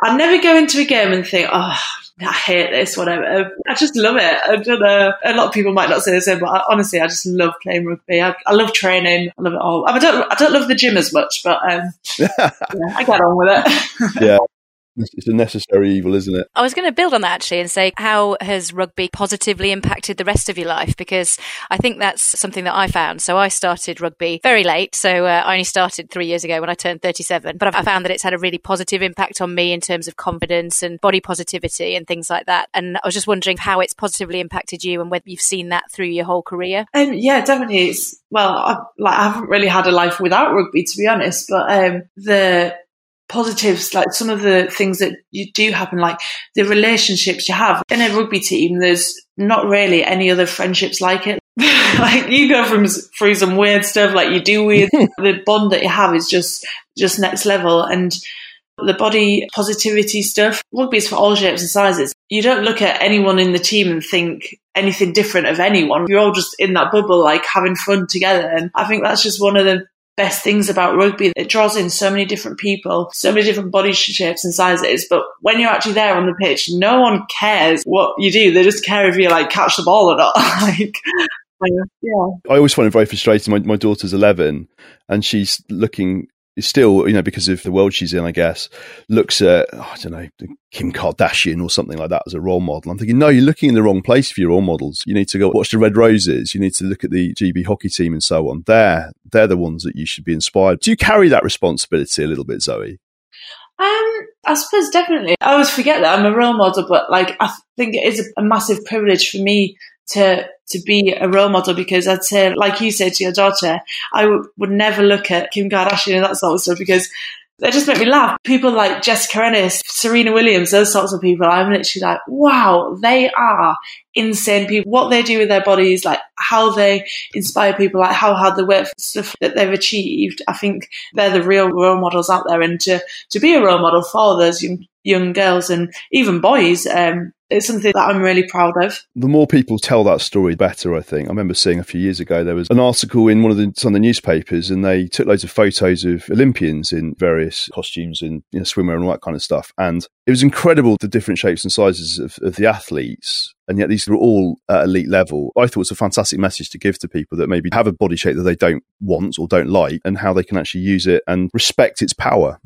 I never go into a game and think, oh, I hate this, whatever. I just love it. I don't know. A lot of people might not say the same, but I, honestly, I just love playing rugby. I, I, love training. I love it all. I don't, I don't love the gym as much, but um, yeah, I get on with it. yeah. It's a necessary evil, isn't it? I was going to build on that actually and say, how has rugby positively impacted the rest of your life? Because I think that's something that I found. So I started rugby very late. So uh, I only started three years ago when I turned 37. But I found that it's had a really positive impact on me in terms of confidence and body positivity and things like that. And I was just wondering how it's positively impacted you and whether you've seen that through your whole career. Um, yeah, definitely. It's, well, I, like, I haven't really had a life without rugby, to be honest. But um, the positives, like some of the things that you do happen, like the relationships you have in a rugby team. There's not really any other friendships like it. like you go from through some weird stuff, like you do weird. the bond that you have is just just next level, and the body positivity stuff. Rugby is for all shapes and sizes. You don't look at anyone in the team and think anything different of anyone. You're all just in that bubble, like having fun together. And I think that's just one of the best things about rugby. It draws in so many different people, so many different body shapes and sizes. But when you're actually there on the pitch, no one cares what you do. They just care if you like catch the ball or not. like, yeah. I always find it very frustrating. My, my daughter's 11 and she's looking still, you know, because of the world she's in, I guess, looks at, oh, I don't know, Kim Kardashian or something like that as a role model. I'm thinking, no, you're looking in the wrong place for your role models. You need to go watch the Red Roses. You need to look at the GB hockey team and so on. They're, they're the ones that you should be inspired. Do you carry that responsibility a little bit, Zoe? Um, I suppose definitely. I always forget that I'm a role model, but like I think it is a, a massive privilege for me to to be a role model because I'd say, like you said to your daughter, I w- would never look at Kim Kardashian and that sort of stuff because they just make me laugh. People like Jessica Ennis, Serena Williams, those sorts of people, I'm literally like, wow, they are insane people. What they do with their bodies, like how they inspire people, like how hard they work for stuff that they've achieved. I think they're the real role models out there. And to, to be a role model for those young, young girls and even boys, um, it's something that I'm really proud of. The more people tell that story, better, I think. I remember seeing a few years ago, there was an article in one of the, some of the newspapers and they took loads of photos of Olympians in various costumes and you know, swimwear and all that kind of stuff. And it was incredible the different shapes and sizes of, of the athletes. And yet these were all at elite level. I thought it was a fantastic message to give to people that maybe have a body shape that they don't want or don't like and how they can actually use it and respect its power.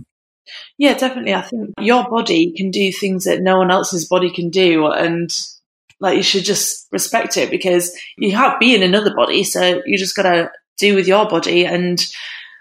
Yeah, definitely. I think your body can do things that no one else's body can do. And like you should just respect it because you have be in another body. So you just got to do with your body. And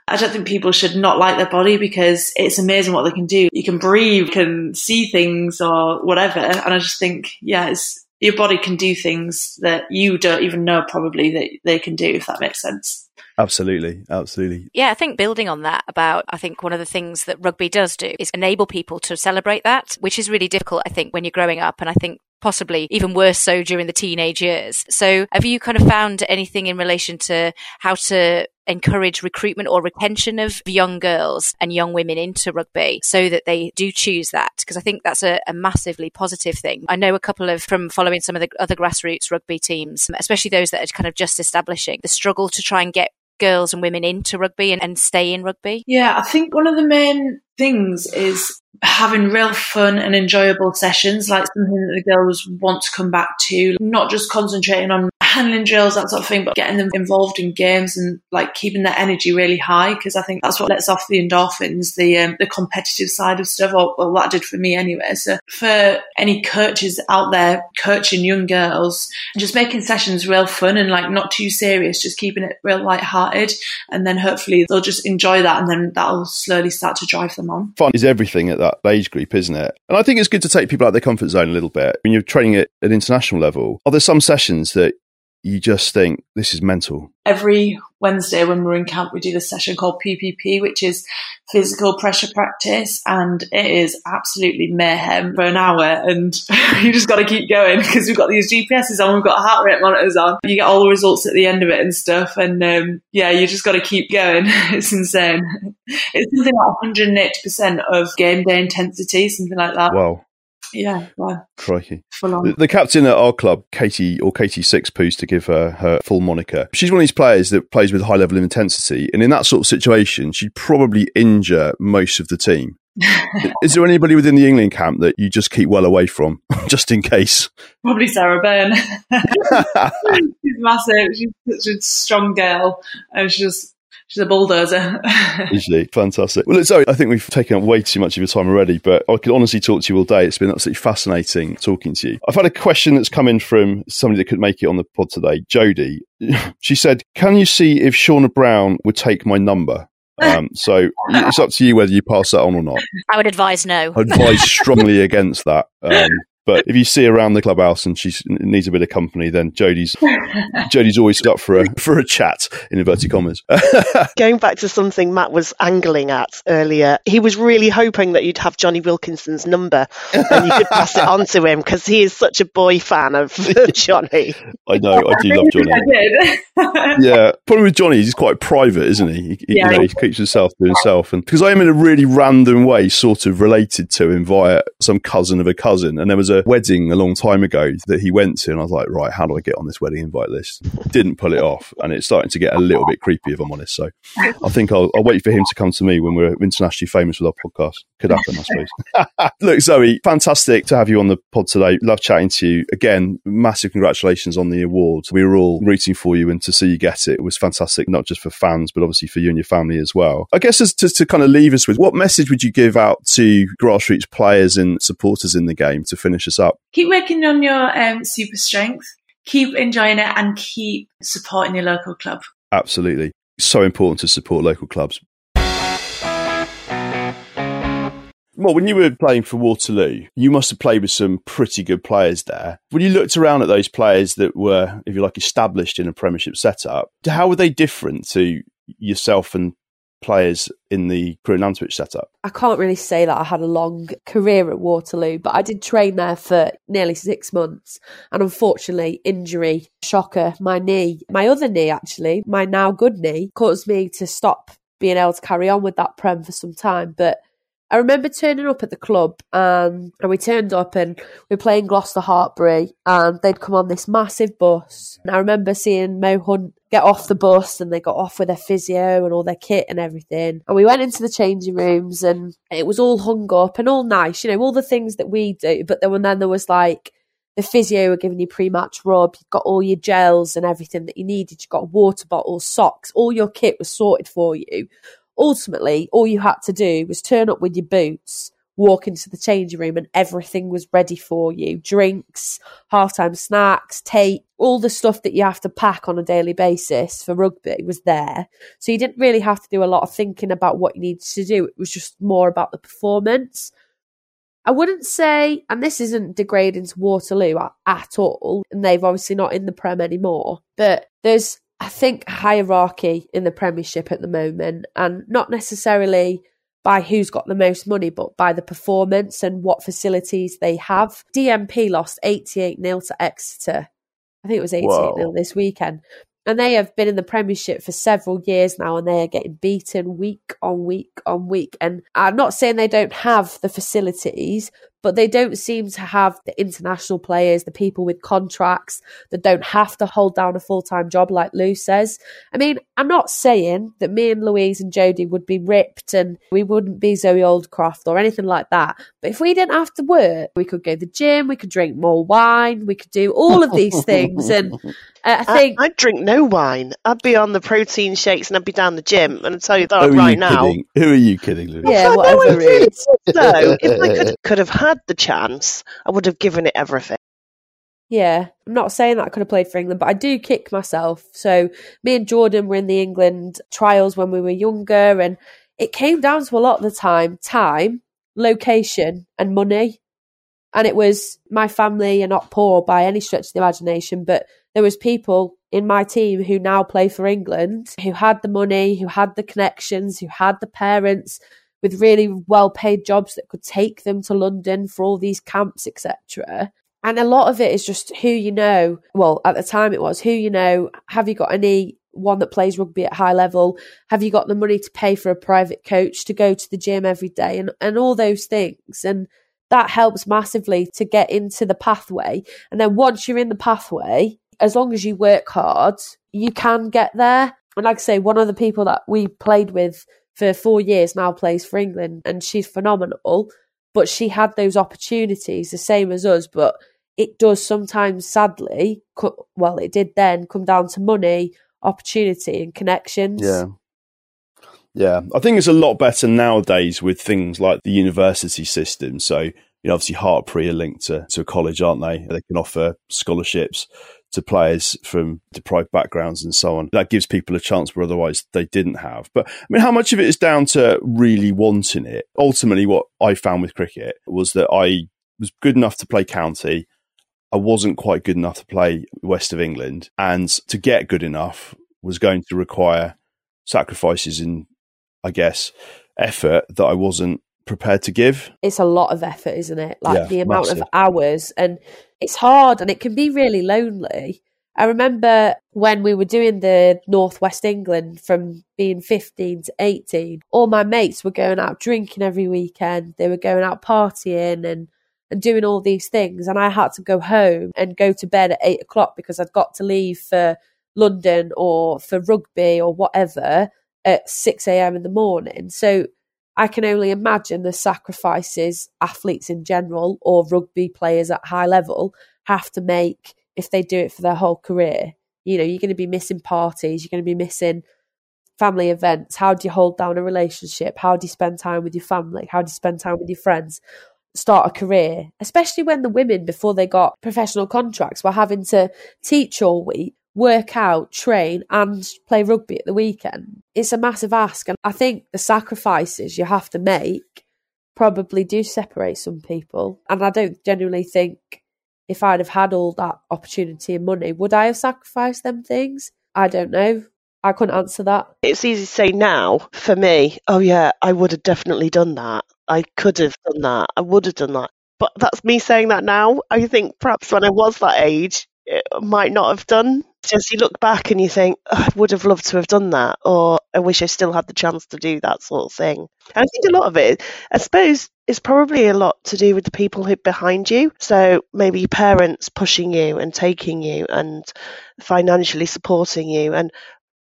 I don't think people should not like their body because it's amazing what they can do. You can breathe, can see things or whatever. And I just think, yeah, your body can do things that you don't even know probably that they can do, if that makes sense. Absolutely, absolutely. Yeah, I think building on that about I think one of the things that rugby does do is enable people to celebrate that, which is really difficult I think when you're growing up and I think possibly even worse so during the teenage years. So have you kind of found anything in relation to how to encourage recruitment or retention of young girls and young women into rugby so that they do choose that because I think that's a, a, massively positive thing. I know a couple of from following some of the other grassroots rugby teams, especially those that are kind of just establishing the struggle to try and get girls and women into rugby and, and stay in rugby? Yeah, I think one of the main things is having real fun and enjoyable sessions, like something that the girls want to come back to, not just concentrating on handling drills, that sort of thing, but getting them involved in games and like keeping their energy really high. Because I think that's what lets off the endorphins, the um, the competitive side of stuff, or well, that did for me anyway. So for any coaches out there coaching young girls, just making sessions real fun and like not too serious, just keeping it real light-hearted, and then hopefully they'll just enjoy that, and then that'll slowly start to drive them on. Fun is everything at that age group, isn't it? And I think it's good to take people out of their comfort zone a little bit when you're training at an international level. Are there some sessions that you just think this is mental. Every Wednesday when we're in camp, we do this session called PPP, which is physical pressure practice, and it is absolutely mayhem for an hour. And you just got to keep going because we've got these GPSs on, we've got heart rate monitors on. You get all the results at the end of it and stuff. And um, yeah, you just got to keep going. it's insane. It's something like 180% of game day intensity, something like that. Wow. Yeah, wow. Crikey. The, the, captain at our club, Katie, or Katie Sixpoos to give her her full moniker, she's one of these players that plays with a high level of intensity. And in that sort of situation, she'd probably injure most of the team. Is there anybody within the England camp that you just keep well away from, just in case? Probably Sarah Bern. she's massive. She's such a strong girl. And she's just she's a bulldozer. Usually, fantastic. Well, Zoe, I think we've taken up way too much of your time already, but I could honestly talk to you all day. It's been absolutely fascinating talking to you. I've had a question that's come in from somebody that could make it on the pod today, Jodie. She said, "Can you see if Shaunagh Brown would take my number?" Um, so it's up to you whether you pass that on or not. I would advise no. I advise strongly against that. Um, but if you see around the clubhouse and she needs a bit of company, then Jodie's Jodie's always up for a for a chat in inverted commas. Going back to something Matt was angling at earlier, he was really hoping that you'd have Jonny Wilkinson's number and you could pass it on to him because he is such a boy fan of Jonny. I know, I do love Jonny. yeah, problem with Jonny, he's quite private, isn't he? he yeah. You know, he keeps himself to himself, and because I am in a really random way sort of related to him via some cousin of a cousin, and there was a a wedding a long time ago that he went to, and I was like, right, how do I get on this wedding invite list? Didn't pull it off, and it's starting to get a little bit creepy, if I'm honest. So I think I'll, I'll wait for him to come to me when we're internationally famous with our podcast. Could happen, I suppose. Look, Zoe, fantastic to have you on the pod today. Love chatting to you again. Massive congratulations on the award. We were all rooting for you, and to see you get it was fantastic, not just for fans, but obviously for you and your family as well. I guess as to, to kind of leave us with, what message would you give out to grassroots players and supporters in the game to finish us up? Keep working on your um, super strength, keep enjoying it, and keep supporting your local club. Absolutely. So important to support local clubs. Well, when you were playing for Waterloo, you must have played with some pretty good players there. When you looked around at those players that were, if you like, established in a Premiership setup, how were they different to yourself and players in the Crewe and Nantwich setup? I can't really say that I had a long career at Waterloo, but I did train there for nearly six months. And unfortunately, injury, shocker, my knee, my other knee actually, my now good knee, caused me to stop being able to carry on with that Prem for some time. But I remember turning up at the club and, and we turned up and we were playing Gloucester Hartpury and they'd come on this massive bus. And I remember seeing Mo Hunt get off the bus and they got off with their physio and all their kit and everything. And we went into the changing rooms and it was all hung up and all nice, you know, all the things that we do. But then, then there was like the physio were giving you pre-match rub, you've got all your gels and everything that you needed, you've got water bottles, socks, all your kit was sorted for you ultimately, all you had to do was turn up with your boots, walk into the changing room, and everything was ready for you drinks, halftime snacks, tape, all the stuff that you have to pack on a daily basis for rugby was there. So you didn't really have to do a lot of thinking about what you needed to do. It was just more about the performance. I wouldn't say, and this isn't degrading to Waterloo at, at all, and they've obviously not in the Prem anymore, but there's I think, hierarchy in the Premiership at the moment, and not necessarily by who's got the most money, but by the performance and what facilities they have. DMP lost 88 0 to Exeter. I think it was 88 0 this weekend. And they have been in the Premiership for several years now and they are getting beaten week on week on week. And I'm not saying they don't have the facilities, but they don't seem to have the international players, the people with contracts that don't have to hold down a full time job, like Lou says. I mean, I'm not saying that me and Louise and Jodie would be ripped and we wouldn't be Zoe Aldcroft or anything like that. But if we didn't have to work, we could go to the gym, we could drink more wine, we could do all of these things. And uh, I think. I, would drink no wine. I'd be on the protein shakes and I'd be down the gym. And I'll tell you that Who right now. kidding? Who are you kidding, Lou? Yeah, whatever it is. So, if I could, could have had the chance, I would have given it everything. Yeah, I'm not saying that I could have played for England, but I do kick myself. So me and Jordan were in the England trials when we were younger, and it came down to a lot of the time time, location, and money. And it was my family are not poor by any stretch of the imagination, but there was people in my team who now play for England who had the money, who had the connections, who had the parents with really well paid jobs that could take them to London for all these camps, etc. And a lot of it is just who you know. Well, at the time it was who you know. Have you got any one that plays rugby at high level? Have you got the money to pay for a private coach to go to the gym every day and, and all those things? And that helps massively to get into the pathway. And then once you're in the pathway, as long as you work hard, you can get there. And like I say, one of the people that we played with for four years now plays for England and she's phenomenal. But she had those opportunities the same as us, but it does sometimes sadly well it did then come down to money opportunity and connections Yeah. Yeah. I think it's a lot better nowadays with things like the university system. So, you know, obviously Hartpury are linked to, to a college, aren't they? They can offer scholarships to players from deprived backgrounds and so on. That gives people a chance where otherwise they didn't have. But I mean, how much of it is down to really wanting it? Ultimately, what I found with cricket was that I was good enough to play county. I wasn't quite good enough to play west of England. And to get good enough was going to require sacrifices and, I guess, effort that I wasn't prepared to give. it's a lot of effort isn't it like Yeah, the amount massive. of hours and it's hard and it can be really lonely. I remember when we were doing the northwest england from being 15 to 18 all my mates were going out drinking every weekend. They were going out partying and and doing all these things. And i had to go home and go to bed at 8 o'clock because i'd got to leave for london or for rugby or whatever at 6 a.m in the morning. So I can only imagine the sacrifices athletes in general or rugby players at high level have to make if they do it for their whole career. You know, you're going to be missing parties, you're going to be missing family events. How do you hold down a relationship? How do you spend time with your family? How do you spend time with your friends? Start a career, especially when the women, before they got professional contracts, were having to teach all week, work out, train, and play rugby at the weekend. It's a massive ask. And I think the sacrifices you have to make probably do separate some people. And I don't genuinely think if I'd have had all that opportunity and money, would I have sacrificed them things? I don't know. I couldn't answer that. It's easy to say now for me, oh yeah, I would have definitely done that. I could have done that. I would have done that. But that's me saying that now. I think perhaps when I was that age, it might not have done. Just you look back and you think, oh, I would have loved to have done that, or I wish I still had the chance to do that sort of thing. And I think a lot of it, I suppose, is probably a lot to do with the people who behind you. So maybe your parents pushing you and taking you and financially supporting you, and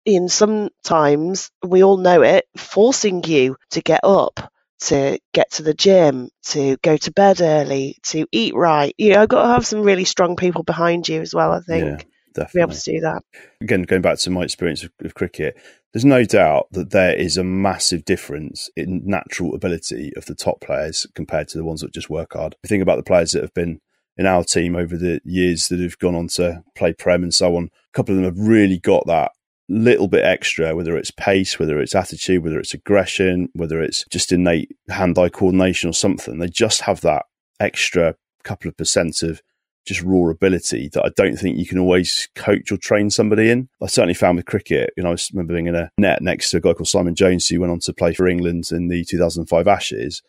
in sometimes we all know it, forcing you to get up to get to the gym, to go to bed early, to eat right. You know, I've got to have some really strong people behind you as well, I think, Yeah, to be able to do that. Again, going back to my experience of, of cricket, there's no doubt that there is a massive difference in natural ability of the top players compared to the ones that just work hard. If you think about the players that have been in our team over the years that have gone on to play Prem and so on, a couple of them have really got that little bit extra, whether it's pace, whether it's attitude, whether it's aggression, whether it's just innate hand eye coordination or something. They just have that extra couple of percent of just raw ability that I don't think you can always coach or train somebody in. I certainly found with cricket, you know, I remember being in a net next to a guy called Simon Jones who went on to play for England in the 2005 Ashes.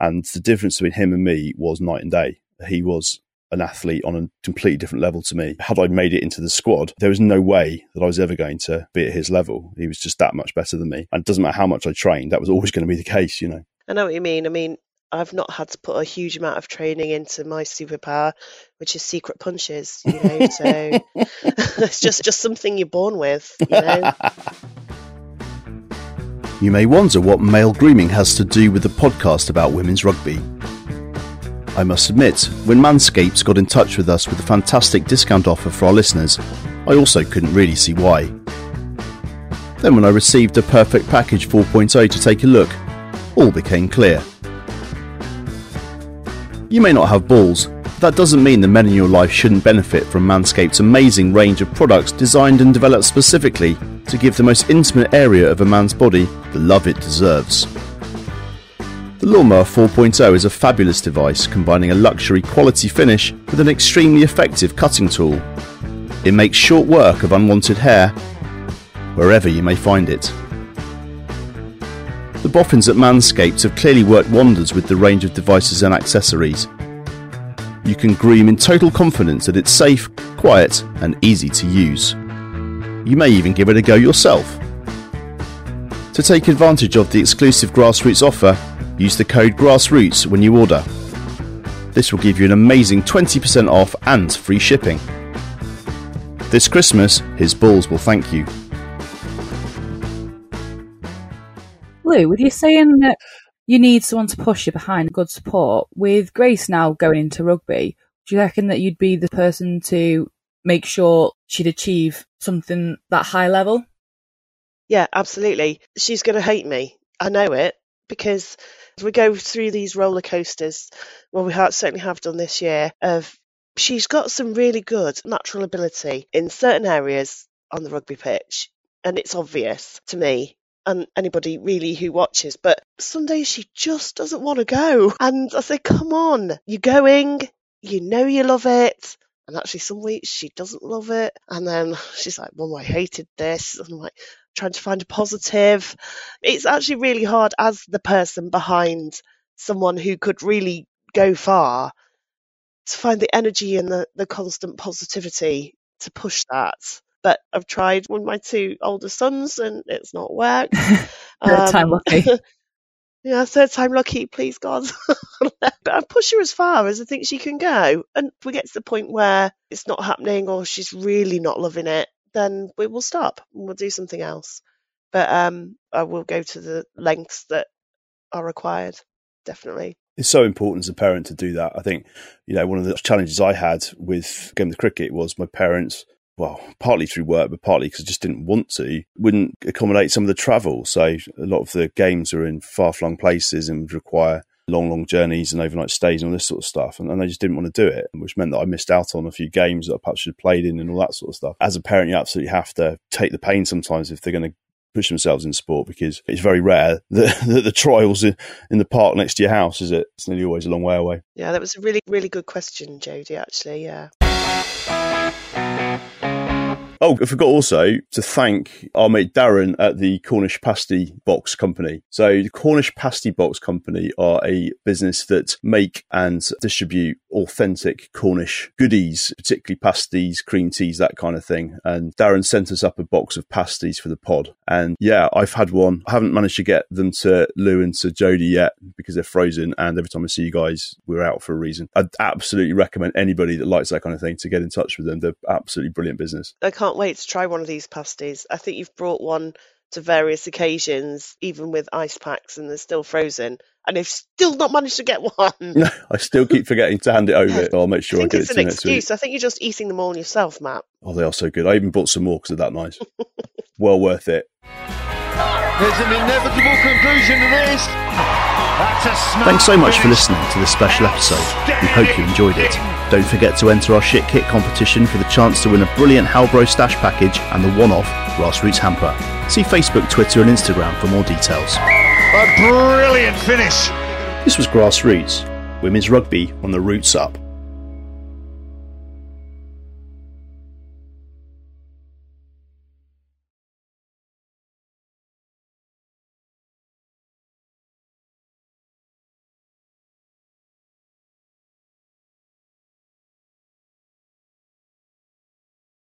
And the difference between him and me was night and day. He was an athlete on a completely different level to me. Had I made it into the squad, there was no way that I was ever going to be at his level. He was just that much better than me. And it doesn't matter how much I trained, that was always going to be the case, you know. I know what you mean. I mean, I've not had to put a huge amount of training into my superpower, which is secret punches. You know, so it's just just something you're born with. You know. You may wonder what male grooming has to do with the podcast about women's rugby. I must admit, when Manscaped got in touch with us with a fantastic discount offer for our listeners, I also couldn't really see why. Then, when I received a perfect package 4.0 to take a look, all became clear. You may not have balls, but that doesn't mean the men in your life shouldn't benefit from Manscaped's amazing range of products designed and developed specifically to give the most intimate area of a man's body the love it deserves. The Lawnmower 4.0 is a fabulous device combining a luxury quality finish with an extremely effective cutting tool. It makes short work of unwanted hair wherever you may find it. The boffins at Manscaped have clearly worked wonders with the range of devices and accessories. You can groom in total confidence that it's safe, quiet, and easy to use. You may even give it a go yourself. To take advantage of the exclusive Grassroots offer, use the code GRASSROOTS when you order. This will give you an amazing 20% off and free shipping. This Christmas, his balls will thank you. Lou, with you saying that you need someone to push you behind good support, with Grace now going into rugby, do you reckon that you'd be the person to make sure she'd achieve something that high level? Yeah, absolutely. She's going to hate me. I know it because we go through these roller coasters. Well, we certainly have done this year. Of she's got some really good natural ability in certain areas on the rugby pitch, and it's obvious to me and anybody really who watches. But some days she just doesn't want to go, and I say, "Come on, you're going. You know you love it." And actually, some weeks she doesn't love it. And then she's like, Mum, I hated this. And I'm like, trying to find a positive. It's actually really hard as the person behind someone who could really go far to find the energy and the, the constant positivity to push that. But I've tried with my two older sons and it's not worked. Third time lucky. Yeah, third time lucky, please God. but I push her as far as I think she can go. And if we get to the point where it's not happening or she's really not loving it, then we will stop and we'll do something else. But um, I will go to the lengths that are required, definitely. It's so important as a parent to do that. I think, you know, one of the challenges I had with game of cricket was my parents well, partly through work, but partly because I just didn't want to, wouldn't accommodate some of the travel. So a lot of the games are in far flung places and would require long, long journeys and overnight stays and all this sort of stuff. And, and they just didn't want to do it, which meant that I missed out on a few games that I perhaps should have played in and all that sort of stuff. As a parent, you absolutely have to take the pain sometimes if they're going to push themselves in sport because it's very rare that, that the trials in, in the park next to your house, is it? It's nearly always a long way away. Yeah, that was a really, really good question, Jodie, actually. Yeah. Thank you. Oh, I forgot also to thank our mate Darren at the Cornish Pasty Box Company. So the Cornish Pasty Box Company are a business that make and distribute authentic Cornish goodies, particularly pasties, cream teas, that kind of thing. And Darren sent us up a box of pasties for the pod. And yeah, I've had one. I haven't managed to get them to Lou and to Jodie yet because they're frozen. And every time I see you guys, we're out for a reason. I'd absolutely recommend anybody that likes that kind of thing to get in touch with them. They're absolutely brilliant business. I can't wait to try one of these pasties. I think you've brought one to various occasions, even with ice packs, and they're still frozen. And they've still not managed to get one. No, I still keep forgetting to hand it over. So I'll make sure I, I, think get it's it to an you next week. excuse. I think you're just eating them all yourself, Matt. Oh, they are so good. I even bought some more because they're that nice. well worth it. There's an inevitable conclusion to this. That's a smart Thanks so much for listening to this special episode. We hope you enjoyed it. Don't forget to enter our shit kit competition for the chance to win a brilliant Halbro stash package and the one-off Grassroots hamper. See Facebook, Twitter and Instagram for more details. A brilliant finish. This was Grassroots, women's rugby on the roots up.